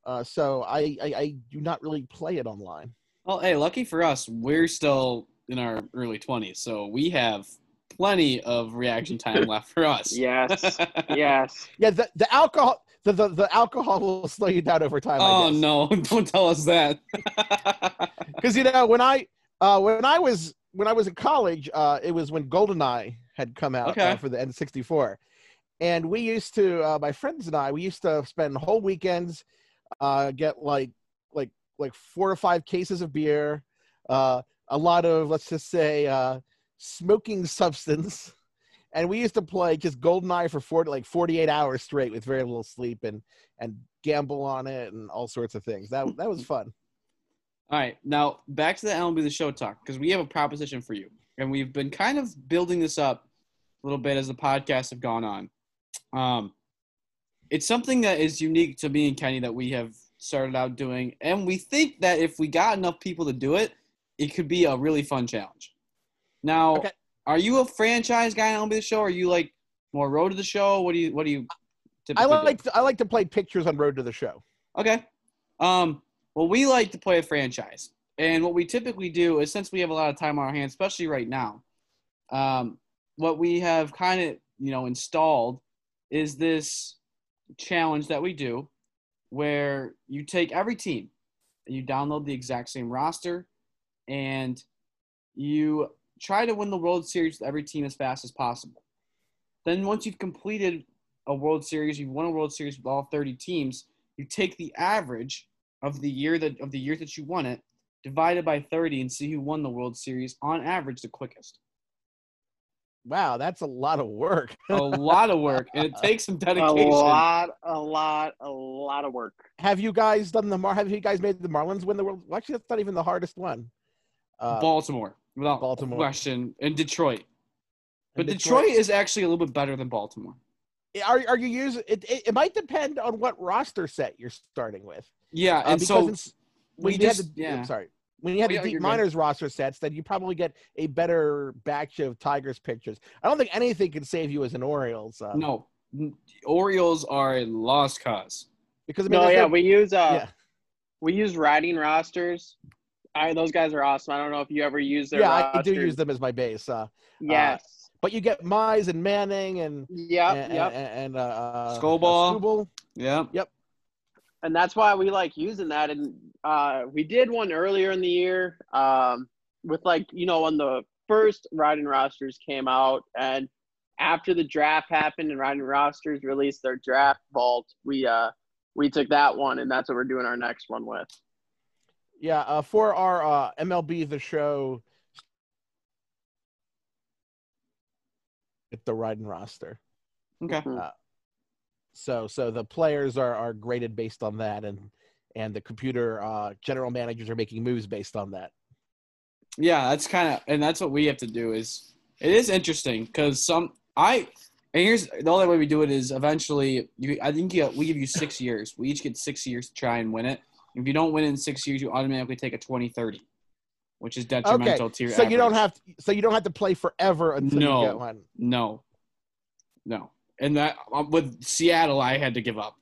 Uh, so I, I I do not really play it online. Well, hey, lucky for us, we're still in our early 20s, so we have plenty of reaction time left for us. Yes. yes. Yeah, the, the alcohol the, the the alcohol will slow you down over time. Oh no! Don't tell us that. because you know when I uh, when I was when I was in college, uh, it was when GoldenEye had come out Okay. uh, for the N64, and we used to uh, my friends and I we used to spend whole weekends, uh, get like like like four or five cases of beer, uh, a lot of let's just say uh, smoking substance. And we used to play just GoldenEye for 40, like 48 hours straight with very little sleep and, and gamble on it and all sorts of things. That, that was fun. All right, now back to the MLB the Show talk because we have a proposition for you, and we've been kind of building this up a little bit as the podcasts have gone on. Um, it's something that is unique to me and Kenny that we have started out doing, and we think that if we got enough people to do it, it could be a really fun challenge. Now, Okay. are you a franchise guy on the show? Or are you like more road to the show? What do you What do you? Typically I do? like to, I like to play pictures on Road to the Show. Okay. Um, well, we like to play a franchise. And what we typically do is since we have a lot of time on our hands, especially right now, um, what we have kind of, you know, installed is this challenge that we do where you take every team and you download the exact same roster and you try to win the World Series with every team as fast as possible. Then once you've completed a World Series, you've won a World Series with all 30 teams, you take the average of the year that of the year that you won it, divided by 30 and see who won the World Series on average the quickest. Wow, that's a lot of work. A lot of work and it takes some dedication. A lot, a lot, a lot of work. have you guys done the Mar? Have you guys made the Marlins win the world? Well, actually, that's not even the hardest one. Uh, Baltimore, without Baltimore. question, and Detroit. But and Detroit is actually a little bit better than Baltimore. Are are you using it, it? It might depend on what roster set you're starting with. Yeah, Uh, and because so it's- when we you had just- the, yeah. I'm sorry. When you have Oh, the yeah, deep you're good. roster sets, then you probably get a better batch of Tigers pictures. I don't think anything can save you as an Orioles. Uh, no, Orioles are a lost cause. because I mean, No, yeah, no- we use uh, yeah, we use riding rosters. I, those guys are awesome. I don't know if you ever use their yeah, I do use them as my base. Uh, Yes. but you get Mize and Manning and yeah, and, yep. and, and uh, uh, Skubal. Skubal. Yeah. and that's why we like using that and uh we did one earlier in the year um with like you know when the first riding rosters came out and after the draft happened and riding rosters released their draft vault we uh we took that one and that's what we're doing our next one with Yeah, uh, for our uh, MLB the show, it's the riding roster. Okay. Mhm. So so the players are are graded based on that, and and the computer uh, general managers are making moves based on that. Yeah, that's kind of, and that's what we have to do. Is it is interesting because some I and here's the only way we do it is eventually. You, I think you, we give you six years. We each get six years to try and win it. If you don't win in six years, you automatically take a 20-30, which is detrimental to your. so you don't have to, so you don't have to play forever until No. you get one. No, no, and that um, with Seattle, I had to give up.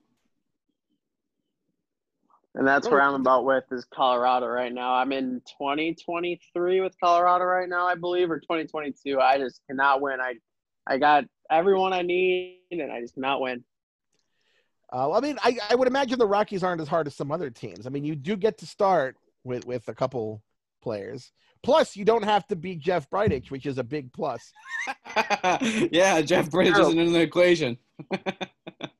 and that's where i'm about with is colorado right now i'm in 2023 with colorado right now i believe or 2022 i just cannot win i i got everyone i need and i just cannot win Uh, I mean, I, I would imagine the Rockies aren't as hard as some other teams. I mean, you do get to start with with a couple players. Plus, you don't have to beat Jeff Bridich, which is a big plus. yeah, Jeff Bridges isn't in the equation. that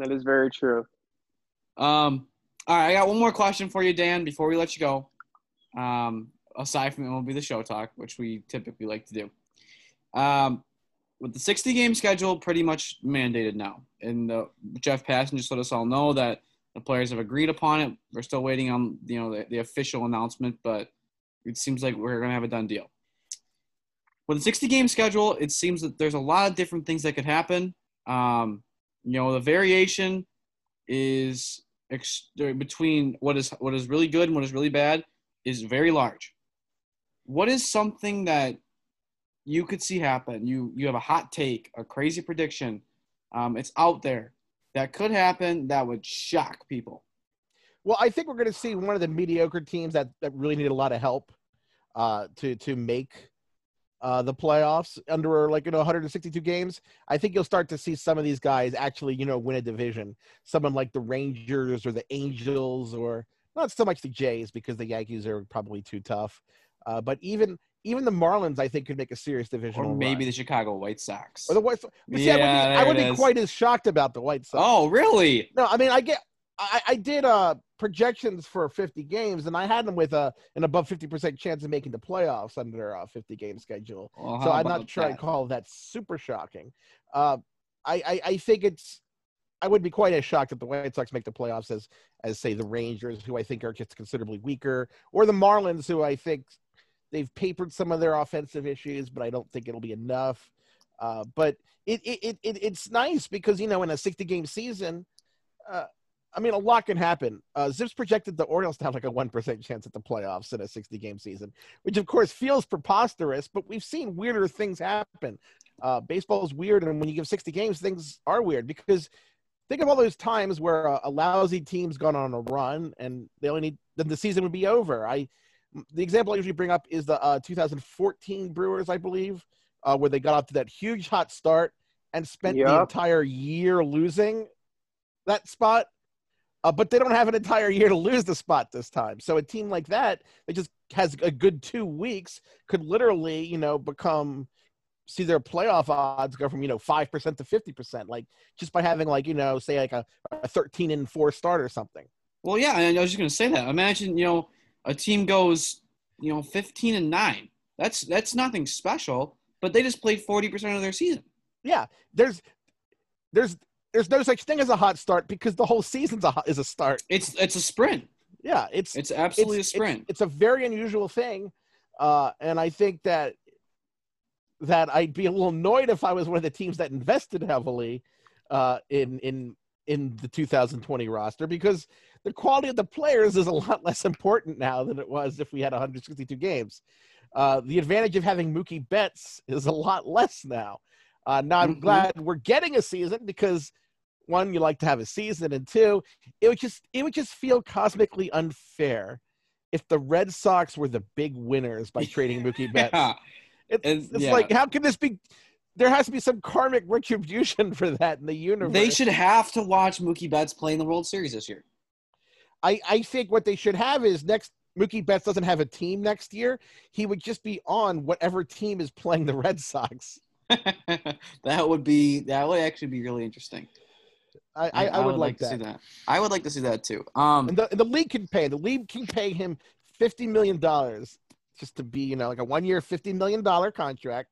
is very true Um, all right, I got one more question for you, Dan, before we let you go. Um, aside from MLB the show talk, which we typically like to do. Um, with the 60 game schedule pretty much mandated now, and uh, Jeff Passan just let us all know that the players have agreed upon it. We're still waiting on you know the, the official announcement, but it seems like we're gonna have a done deal. With the 60 game schedule, it seems that there's a lot of different things that could happen. Um, you know, the variation is ex- between what is what is really good and what is really bad is very large. What is something that you could see happen? You you have a hot take, a crazy prediction. Um, it's out there that could happen that would shock people. Well, I think we're going to see one of the mediocre teams that, that really need a lot of help uh, to to make uh, the playoffs under like you know 162 games. I think you'll start to see some of these guys actually you know win a division. Someone like the Rangers or the Angels or not so much the Jays because the Yankees are probably too tough. Uh, but even even the Marlins, I think, could make a serious divisional Or maybe run. the Chicago White Sox. or the White. Sox. But see, I Yeah, wouldn't, be, I wouldn't be quite as shocked about the White Sox. Oh, really? No, I mean I get I, I did uh projections for 50 games and I had them with a an above 50% chance of making the playoffs under a 50 game schedule. Well, so I'm not sure I'd call that super shocking. Uh I, I I think it's I would be quite as shocked if the White Sox make the playoffs as as say the Rangers who I think are just considerably weaker or the Marlins who I think they've papered some of their offensive issues but I don't think it'll be enough. Uh, but it, it, it, it it's nice because you know in a 60 game season uh, I mean, a lot can happen. Uh, ZiPS projected the Orioles to have like a one percent chance at the playoffs in a sixty-game season, which of course feels preposterous. But we've seen weirder things happen. Uh, baseball is weird, and when you give sixty games, things are weird because think of all those times where a, a lousy team's gone on a run and they only need then the season would be over. I the example I usually bring up is the uh, 2014 Brewers, I believe, uh, where they got off to that huge hot start and spent the entire year losing that spot. Uh, but they don't have an entire year to lose the spot this time. So a team like that that just has a good two weeks could literally, you know, become see their playoff odds go from you know five percent to fifty percent, like just by having like you know say like a, a thirteen and four start or something. Well, yeah, I was just gonna say that. Imagine, you know, a team goes, you know, fifteen and nine. That's that's nothing special, but they just played forty percent of their season. Yeah, there's there's there's no such thing as a hot start because the whole season's a hot, is a start. It's it's a sprint. Yeah, it's It's absolutely it's, a sprint. It's, it's a very unusual thing, uh, and I think that that I'd be a little annoyed if I was one of the teams that invested heavily uh, in in in the 2020 roster because the quality of the players is a lot less important now than it was if we had 162 games. Uh, the advantage of having Mookie Betts is a lot less now. Uh, now I'm Mhm. glad we're getting a season because one, you like to have a season, and two, it would just it would just feel cosmically unfair if the Red Sox were the big winners by trading Mookie Betts. Yeah. It's, And- it's yeah. like how can this be? There has to be some karmic retribution for that in the universe. They should have to watch Mookie Betts play in the World Series this year. I, I think what they should have is next Mookie Betts doesn't have a team next year. He would just be on whatever team is playing the Red Sox. that would be that would actually be really interesting. I, I, I, would, like, to that. see that. I would like to see that too. Um, And the, and the league can pay. The league can pay him fifty million dollars just to be, you know, like a one year fifty million dollar contract.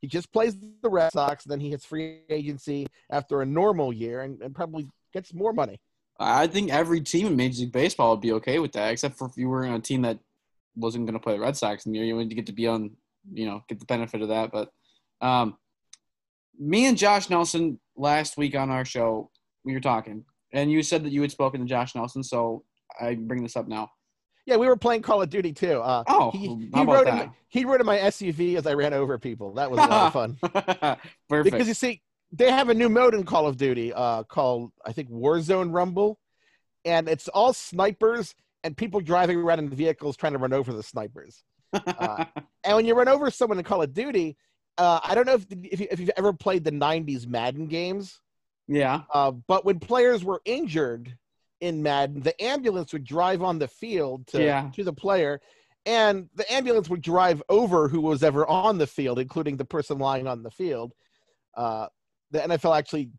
He just plays the Red Sox, then he hits free agency after a normal year and, and probably gets more money. I think every team in Major League Baseball would be okay with that, except for if you were on a team that wasn't going to play the Red Sox, and you you would get to be on, you know, get the benefit of that. But um, me and Josh Nelson last week on our show, we were talking, and you said that you had spoken to Josh Nelson, so I bring this up now. Yeah, we were playing Call of Duty too. Uh, Oh, he, he about rode in that? my, he rode in my SUV as I ran over people. That was a lot of fun. Perfect. because you see, they have a new mode in Call of Duty uh, called I think Warzone Rumble, and it's all snipers and people driving around in vehicles trying to run over the snipers. uh, And when you run over someone in Call of Duty, uh, I don't know if if, you, if you've ever played the '90s Madden games, yeah. uh, but when players were injured in Madden, the ambulance would drive on the field to Yeah. to the player. And the ambulance would drive over who was ever on the field, including the person lying on the field. Uh, the NFL actually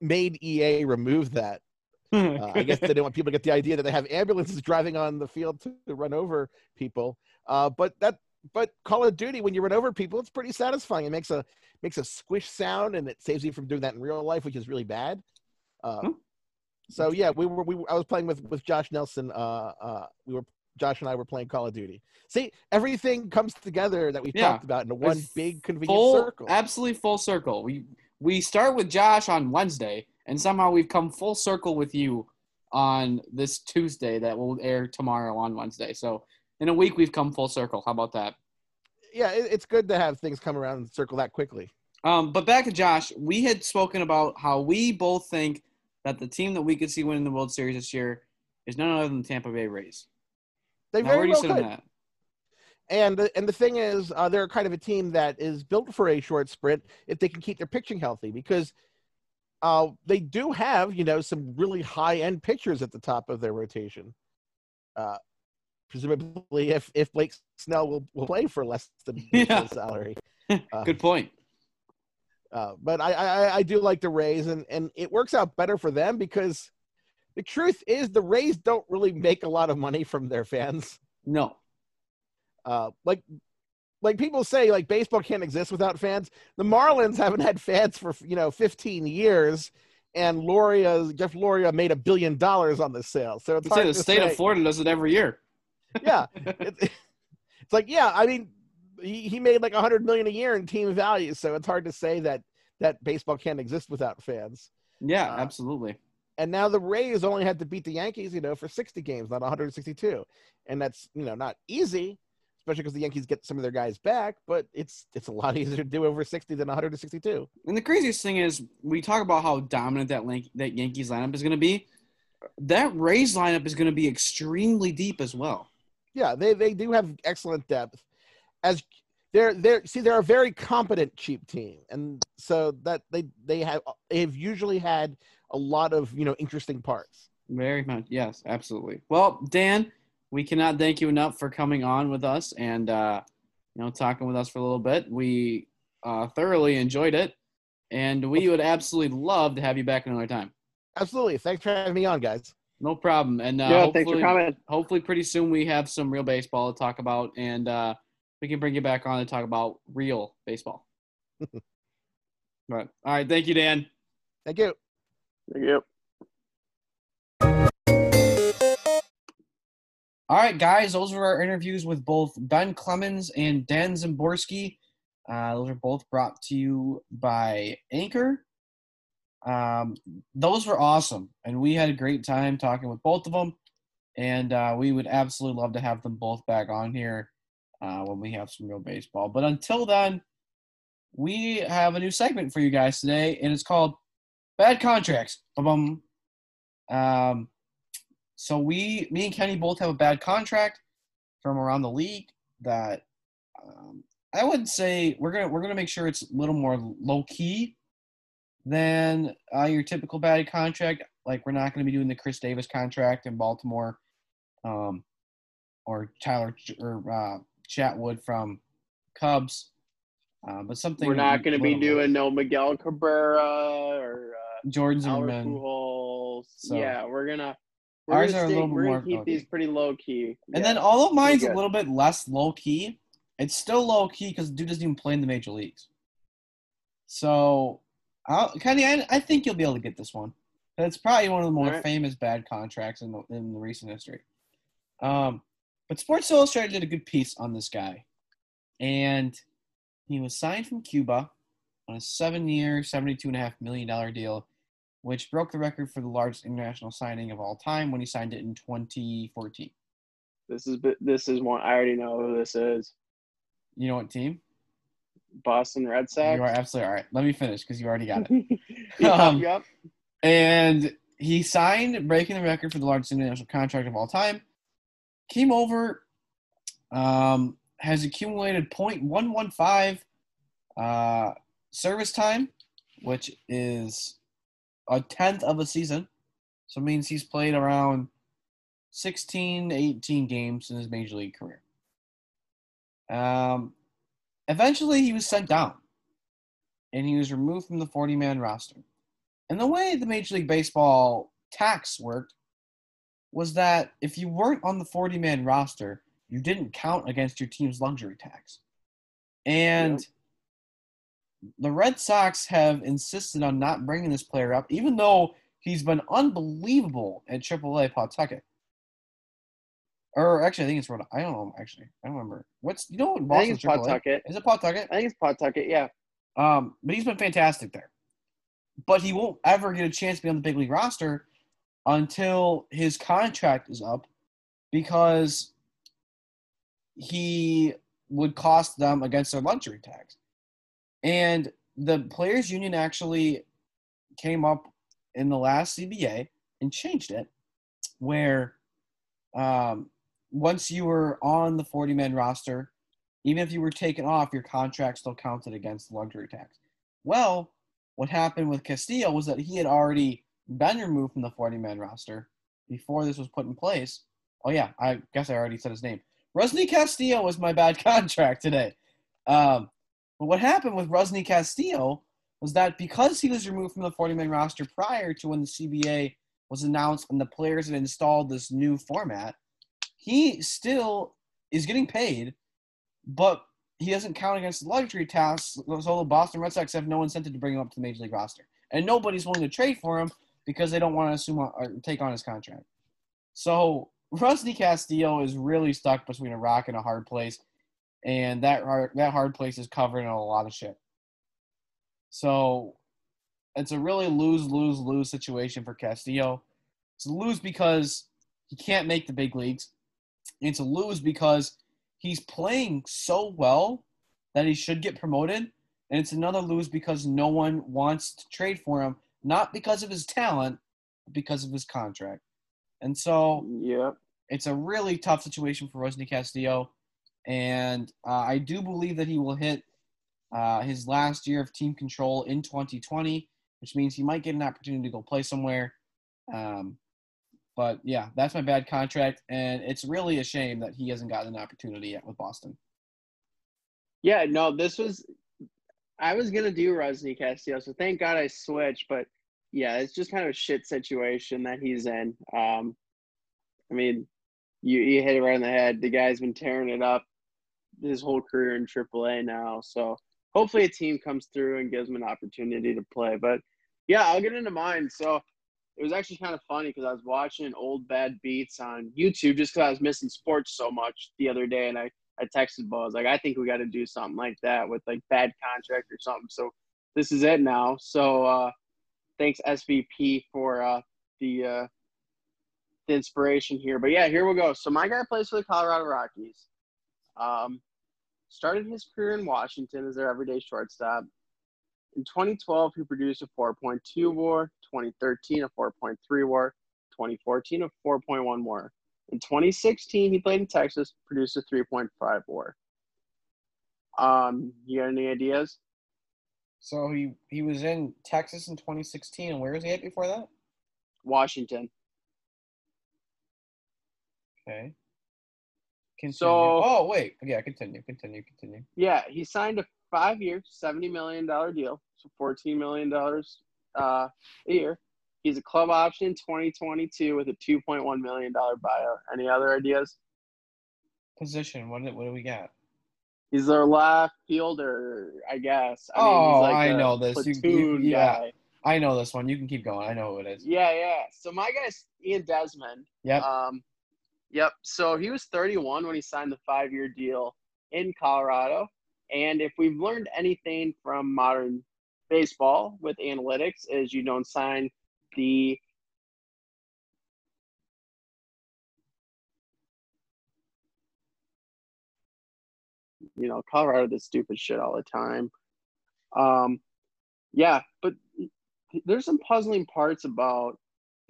made EA remove that. Uh, I guess they didn't want people to get the idea that they have ambulances driving on the field to, to run over people. Uh, but that, but Call of Duty, when you run over people, it's pretty satisfying. It makes a makes a squish sound, and it saves you from doing that in real life, which is really bad. Uh, Hmm. So yeah, we were we were, I was playing with with Josh Nelson. Uh, uh, we were Josh and I were playing Call of Duty. See, everything comes together that we've Yeah. talked about in a one It's big convenient full, circle. absolutely full circle. We we start with Josh on Wednesday, and somehow we've come full circle with you on this Tuesday that will air tomorrow on Wednesday. So in a week, we've come full circle. How about that? yeah, it, it's good to have things come around and circle that quickly. Um, but back to Josh, we had spoken about how we both think that the team that we could see winning the World Series this year is none other than the Tampa Bay Rays. They Now, where very well could. that? And the, and the thing is, uh, they're kind of a team that is built for a short sprint if they can keep their pitching healthy because uh, they do have you know some really high end pitchers at the top of their rotation. Uh, presumably, if if Blake Snell will, will play for less than Yeah. salary. Uh, Good point. Uh, but I, I I do like the Rays, and and it works out better for them because the truth is the Rays don't really make a lot of money from their fans. No. Uh, like like people say, like baseball can't exist without fans. The Marlins haven't had fans for you know 15 years, and Loria Jeff Loria made a billion dollars on this sale. So it's hard the state say. of Florida does it every year. yeah, it, it's like yeah, I mean, he, he made like hundred million a year in team value, so it's hard to say that that baseball can't exist without fans. Yeah, Uh, absolutely. And now the Rays only had to beat the Yankees, you know, for 60 games, not 162, and that's you know not easy, especially because the Yankees get some of their guys back. But it's it's a lot easier to do over 60 than 162. And the craziest thing is, we talk about how dominant that Lan- that Yankees lineup is going to be. That Rays lineup is going to be extremely deep as well. Yeah, they they do have excellent depth. As they're they're see they're a very competent cheap team, and so that they they have they've usually had a lot of you know interesting parts. Very much, yes, absolutely. Well, Dan, we cannot thank you enough for coming on with us and uh, you know talking with us for a little bit. We uh, thoroughly enjoyed it, and we would absolutely love to have you back another time. Absolutely, thanks for having me on, guys. No problem. And uh, yeah, hopefully, thanks for coming. hopefully, pretty soon we have some real baseball to talk about, and uh, we can bring you back on to talk about real baseball. but all right, thank you, Dan. Thank you. Yep. All right, guys, those were our interviews with both Ben Clemens and Dan Szymborski. Uh, those are both brought to you by Anchor. Um, those were awesome, and we had a great time talking with both of them. And uh, we would absolutely love to have them both back on here uh, when we have some real baseball. But until then, we have a new segment for you guys today, and it's called Bad Contracts. Ba-bum. Um, so we, me and Kenny both have a bad contract from around the league that um, I would say we're gonna we're gonna make sure it's a little more low key than uh, your typical bad contract. Like we're not gonna be doing the Chris Davis contract in Baltimore, um, or Tyler or uh, Chatwood from Cubs. Uh, but something We're not going to be more- doing no Miguel Cabrera or uh, Jordan Zimmermann. Pujols. So- yeah, we're gonna. We're Ours gonna, are a stay, little we're gonna keep these pretty low key. And Yeah. then of mine's a little bit less low key, it's still low key because dude doesn't even play in the major leagues. So, I'll, Kenny, I, I think you'll be able to get this one. It's probably one of the more Alright. famous bad contracts in the, in the recent history. Um, but Sports Illustrated did a good piece on this guy, and he was signed from Cuba on a and a half million dollar deal, which broke the record for the largest international signing of all time when he signed it in 2014. This is this is one I already know who this is. You know what team? Boston Red Sox. You are absolutely all right. Let me finish because you already got it. yep, Um, yep. And he signed, breaking the record for the largest international contract of all time. Came over, um, has accumulated .115 uh, service time, which is a tenth of a season. So it means he's played around 16, 18 games in his major league career. Um, eventually, he was sent down, and he was removed from the 40-man roster. And the way the Major League Baseball tax worked was that if you weren't on the 40-man roster, you didn't count against your team's luxury tax. And the Red Sox have insisted on not bringing this player up, even though he's been unbelievable at AAA Pawtucket. Or actually, I think it's Rhode. I don't know. Actually, I don't remember. What's you know what I think it's AAA? Pawtucket. Is it Pawtucket? I think it's Pawtucket. Yeah. Um, but he's been fantastic there. But he won't ever get a chance to be on the big league roster until his contract is up because he would cost them against their luxury tax. And the players union actually came up in the last CBA and changed it where um, once you were on the 40 man roster, even if you were taken off, your contract still counted against the luxury tax. Well, what happened with Castillo was that he had already been removed from the 40 man roster before this was put in place. Oh, yeah, I guess I already said his name. Rusney Castillo was my bad contract today. Um, but what happened with Rusney Castillo was that because he was removed from the 40 man roster prior to when the CBA was announced and the players had installed this new format, he still is getting paid, but he doesn't count against the luxury tax. So the Boston Red Sox have no incentive to bring him up to the major league roster, and nobody's willing to trade for him because they don't want to assume or take on his contract. So Rusney Castillo is really stuck between a rock and a hard place, and that hard, that hard place is covered in a lot of shit. So it's a really lose lose lose situation for Castillo. It's a lose because he can't make the big leagues. It's a lose because he's playing so well that he should get promoted. And it's another lose because no one wants to trade for him, not because of his talent, but because of his contract. And so Yep. it's a really tough situation for Rusney Castillo. And uh, I do believe that he will hit uh, his last year of team control in 2020, which means he might get an opportunity to go play somewhere. Um, but yeah, that's my bad contract. And it's really a shame that he hasn't gotten an opportunity yet with Boston. Yeah, no, this was I was gonna do Rusney Castillo, so thank God I switched. But yeah, it's just kind of a shit situation that he's in. Um, I mean, you you hit it right on the head. The guy's been tearing it up his whole career in AAA now. So hopefully a team comes through and gives him an opportunity to play. But yeah, I'll get into mine. So it was actually kind of funny because I was watching old bad beats on YouTube just because I was missing sports so much the other day, and I I texted Bo. I was like, I think we got to do something like that with like bad contract or something. So this is it now. So uh, thanks SVP for uh, the uh, the inspiration here. But yeah, here we go. So my guy plays for the Colorado Rockies. Um, started his career in Washington as their everyday shortstop. In 2012, he produced a 4.2 WAR. 2013, a 4.3 WAR. 2014, a 4.1 WAR. In 2016, he played in Texas, produced a 3.5 WAR. Um, you got any ideas? So he, he was in Texas in 2016. And where was he at before that? Washington. Okay. Continue. So- oh, wait. Yeah, continue, continue, continue. Yeah, he signed a five-year, seventy million dollar deal, so fourteen million dollars uh, a year. He's a club option in 2022 with a 2.1 million dollar buyout. Any other ideas? Position. What, do- what do we got? He's their left fielder, I guess. I Oh, he's like I know this. You- you- yeah. guy. I know this one. You can keep going. I know who it is. Yeah, yeah. So my guy's Ian Desmond. Yep. Um, yep. So he was 31 when he signed the five-year deal in Colorado. And if we've learned anything from modern baseball with analytics, is you don't sign the you know Colorado does stupid shit all the time. Um, yeah, but there's some puzzling parts about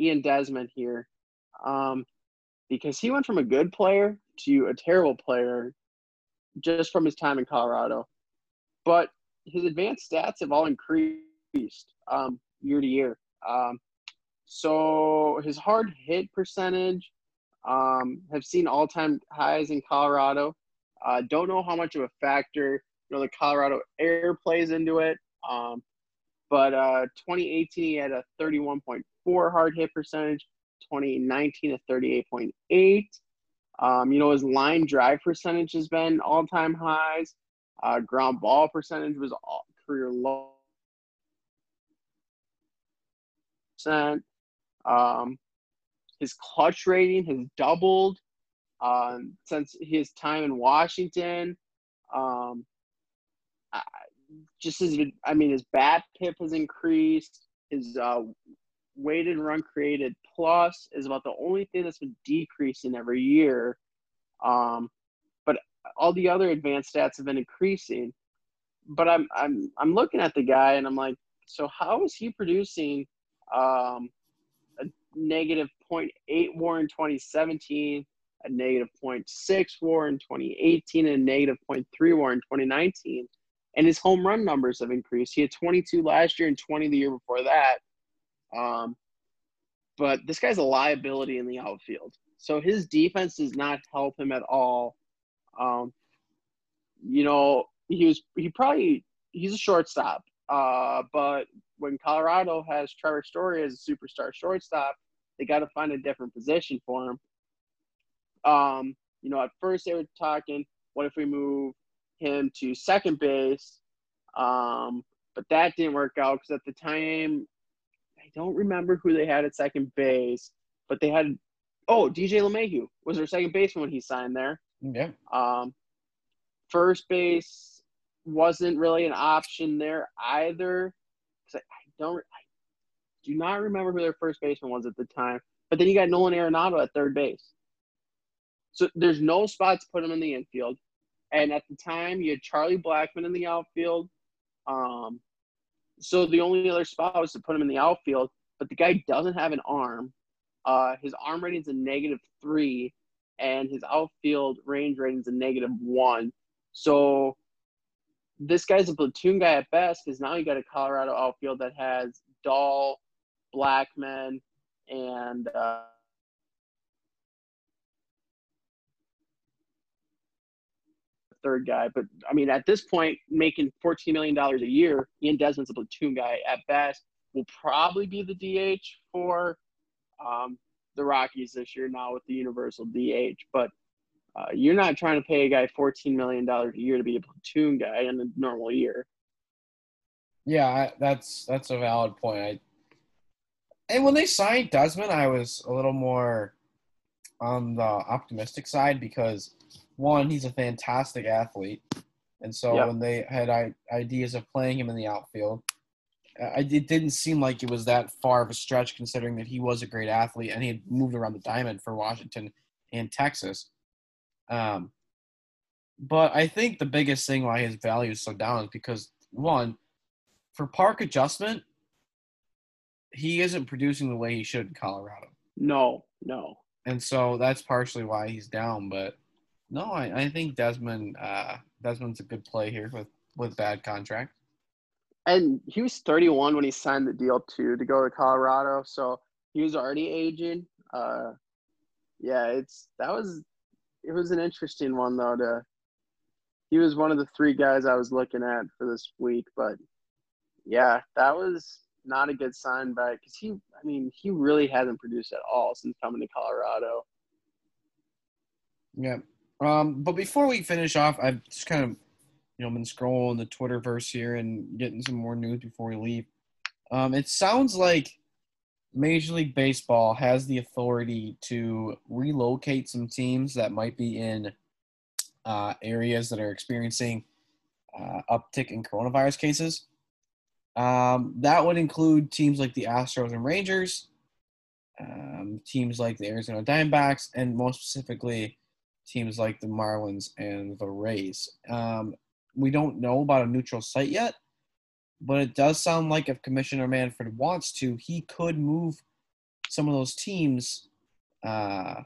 Ian Desmond here, um, because he went from a good player to a terrible player just from his time in Colorado. But his advanced stats have all increased um, year to year. Um, so his hard hit percentage um, have seen all time highs in Colorado. Uh, don't know how much of a factor you know the Colorado air plays into it. Um, but uh, 2018 he had a 31.4 hard hit percentage. 2019 a 38.8. Um, you know his line drive percentage has been all time highs. Uh, ground ball percentage was all career low. Um, his clutch rating has doubled um, since his time in Washington. Um, I, just his, I mean, his bat pip has increased. His uh, weighted run created plus is about the only thing that's been decreasing every year. Um, but all the other advanced stats have been increasing. But I'm I'm I'm looking at the guy and I'm like, so how is he producing um, a negative 0.8 WAR in 2017, a negative 0.6 WAR in 2018, and a negative 0.3 WAR in 2019? And his home run numbers have increased. He had 22 last year and 20 the year before that. Um, but this guy's a liability in the outfield. So his defense does not help him at all. Um, you know, he was he probably he's a shortstop. Uh, but when Colorado has Trevor Story as a superstar shortstop, they got to find a different position for him. Um, you know, at first they were talking, what if we move him to second base? Um, but that didn't work out because at the time, I don't remember who they had at second base, but they had, oh, DJ LeMahieu was their second baseman when he signed there. Yeah. Um, first base wasn't really an option there either. I don't. I do not remember who their first baseman was at the time. But then you got Nolan Arenado at third base. So there's no spot to put him in the infield. And at the time, you had Charlie Blackmon in the outfield. Um, so the only other spot was to put him in the outfield. But the guy doesn't have an arm. Uh, his arm rating is a negative three, and his outfield range rating is a negative one. So this guy's a platoon guy at best because now you got a Colorado outfield that has Dahl, Blackmon, and uh, third guy. But I mean, at this point, making $14 million a year, Ian Desmond's a platoon guy at best. Will probably be the DH for um, the Rockies this year now with the universal DH. But uh, you're not trying to pay a guy $14 million a year to be a platoon guy in a normal year. Yeah, that's that's a valid point. I, and when they signed Desmond, I was a little more on the optimistic side because one, he's a fantastic athlete, and so Yep. when they had ideas of playing him in the outfield, it didn't seem like it was that far of a stretch considering that he was a great athlete and he had moved around the diamond for Washington and Texas. Um, but I think the biggest thing why his value is so down is because one, for park adjustment, he isn't producing the way he should in Colorado. No, no. And so that's partially why he's down. But no, I, I think Desmond uh, Desmond's a good play here with, with bad contract. And he was 31 when he signed the deal too to go to Colorado, so he was already aging. Uh, yeah, it's that was it was an interesting one though. To he was one of the three guys I was looking at for this week, but yeah, that was not a good sign by because he, I mean, he really hasn't produced at all since coming to Colorado. Yeah. Um, but before we finish off, I've just kind of, you know, been scrolling the Twitterverse here and getting some more news before we leave. Um, it sounds like Major League Baseball has the authority to relocate some teams that might be in uh, areas that are experiencing uh, uptick in coronavirus cases. Um, that would include teams like the Astros and Rangers, um, teams like the Arizona Diamondbacks, and most specifically, teams like the Marlins and the Rays. Um, we don't know about a neutral site yet, but it does sound like if Commissioner Manfred wants to, he could move some of those teams uh,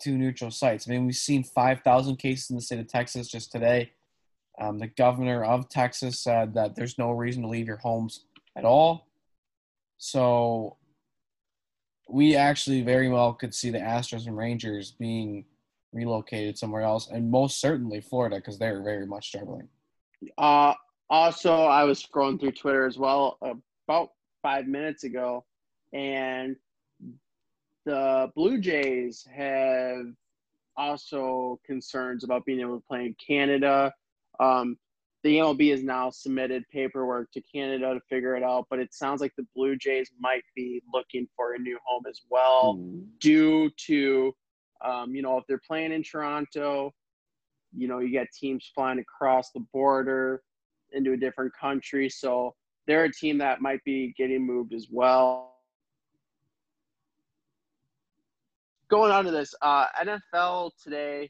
to neutral sites. I mean, we've seen 5,000 cases in the state of Texas just today. Um, the governor of Texas said that there's no reason to leave your homes at all. So we actually very well could see the Astros and Rangers being relocated somewhere else, and most certainly Florida because they're very much struggling. Uh, also, I was scrolling through Twitter as well about five minutes ago, and the Blue Jays have also concerns about being able to play in Canada. Um, the MLB has now submitted paperwork to Canada to figure it out, but it sounds like the Blue Jays might be looking for a new home as well, due to, um, you know, if they're playing in Toronto, you know, you got teams flying across the border into a different country. So they're a team that might be getting moved as well. Going on to this, uh, NFL today,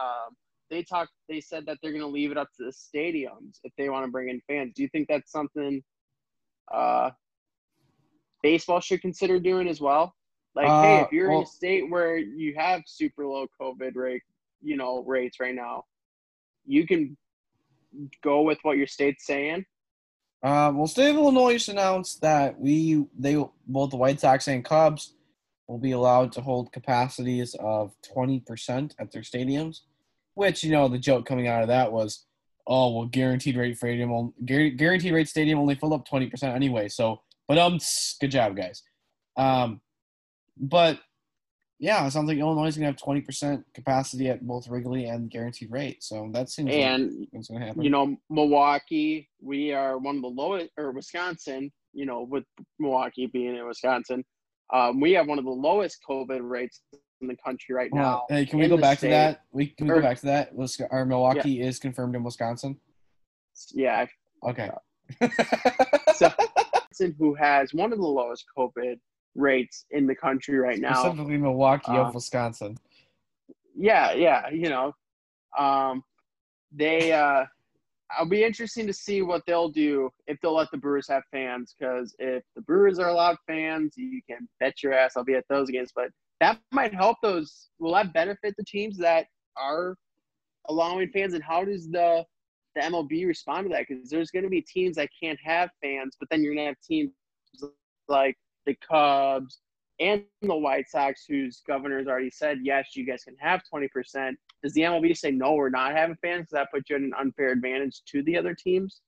um, they talked. They said that they're going to leave it up to the stadiums if they want to bring in fans. Do you think that's something uh, baseball should consider doing as well? Like, hey, Uh, if you're in a state where you have super low COVID rate, you know, rates right now, you can go with what your state's saying. Uh, well, state of Illinois just announced that we they both the White Sox and Cubs will be allowed to hold capacities of twenty percent at their stadiums. Which you know the joke coming out of that was, oh well, guaranteed rate stadium, guaranteed rate stadium only filled up twenty percent anyway. So, but um, good job, guys. Um, but yeah, it sounds like Illinois is gonna have twenty percent capacity at both Wrigley and guaranteed rate. So that seems like And it's gonna happen. you know, Milwaukee, we are one of the lowest, or Wisconsin, you know, with Milwaukee being in Wisconsin, um, we have one of the lowest COVID rates in the country right now. Hey, can we go back state. to that? We can we go back to that. Our Milwaukee is confirmed in Wisconsin. Yeah. Okay. So- who has one of the lowest COVID rates in the country right now. Specifically, Milwaukee uh, of Wisconsin. Yeah, yeah, you know, um, they. Uh, I'll be interesting to see what they'll do if they'll let the Brewers have fans. Because if the Brewers are allowed fans, you can bet your ass I'll be at those games. But that might help those. Will that benefit the teams that are allowing fans? And how does the the MLB respond to that? Because there's going to be teams that can't have fans, but then you're going to have teams like the Cubs and the White Sox, whose governor's already said, yes, you guys can have 20%. Does the MLB say, no, we're not having fans? Does that put you at an unfair advantage to the other teams?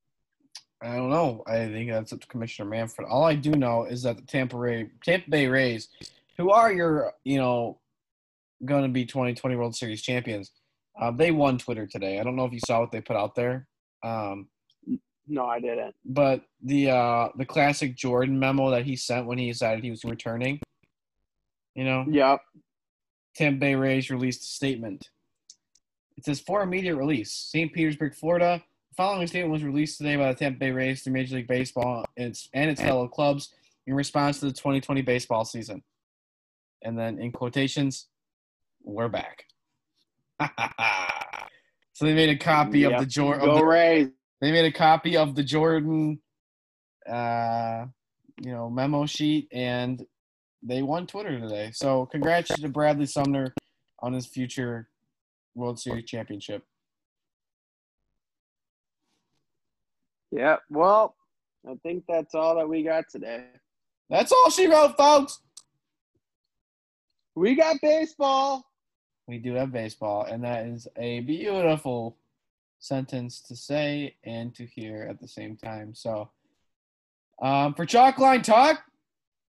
I don't know. I think that's up to Commissioner Manfred. All I do know is that the Tampa Ray, Tampa Bay Rays, who are your, you know, going to be 2020 World Series champions, uh, they won Twitter today. I don't know if you saw what they put out there. Um, No, I didn't. but the uh, the classic Jordan memo that he sent when he decided he was returning, you know, Yep. Tampa Bay Rays released a statement. It says for immediate release, St. Petersburg, Florida. The following statement was released today by the Tampa Bay Rays to Major League Baseball and its, and its fellow clubs in response to the 2020 baseball season. And then in quotations, we're back. so they made a copy of the Jordan. Go Rays. They made a copy of the Jordan, uh, you know, memo sheet, and they won Twitter today. So congrats to Bradley Sumner on his future World Series championship. Yeah, Well, I think that's all that we got today. That's all she wrote, folks. We got baseball. We do have baseball, and that is a beautiful sentence to say and to hear at the same time. So, um, for Chalkline Talk,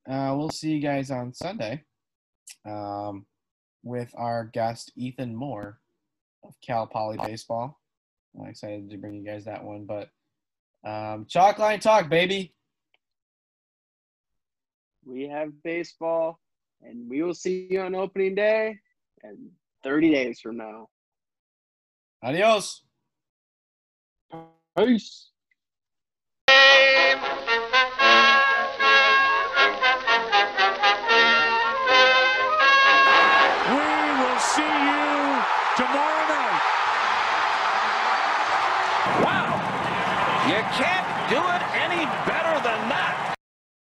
uh, we'll see you guys on Sunday um, with our guest Ethan Moore of Cal Poly Baseball. I'm excited to bring you guys that one, but um, Chalkline Talk, baby. We have baseball, and we will see you on opening day and 30 days from now. Adios. Peace. We will see you tomorrow night. Wow. You can't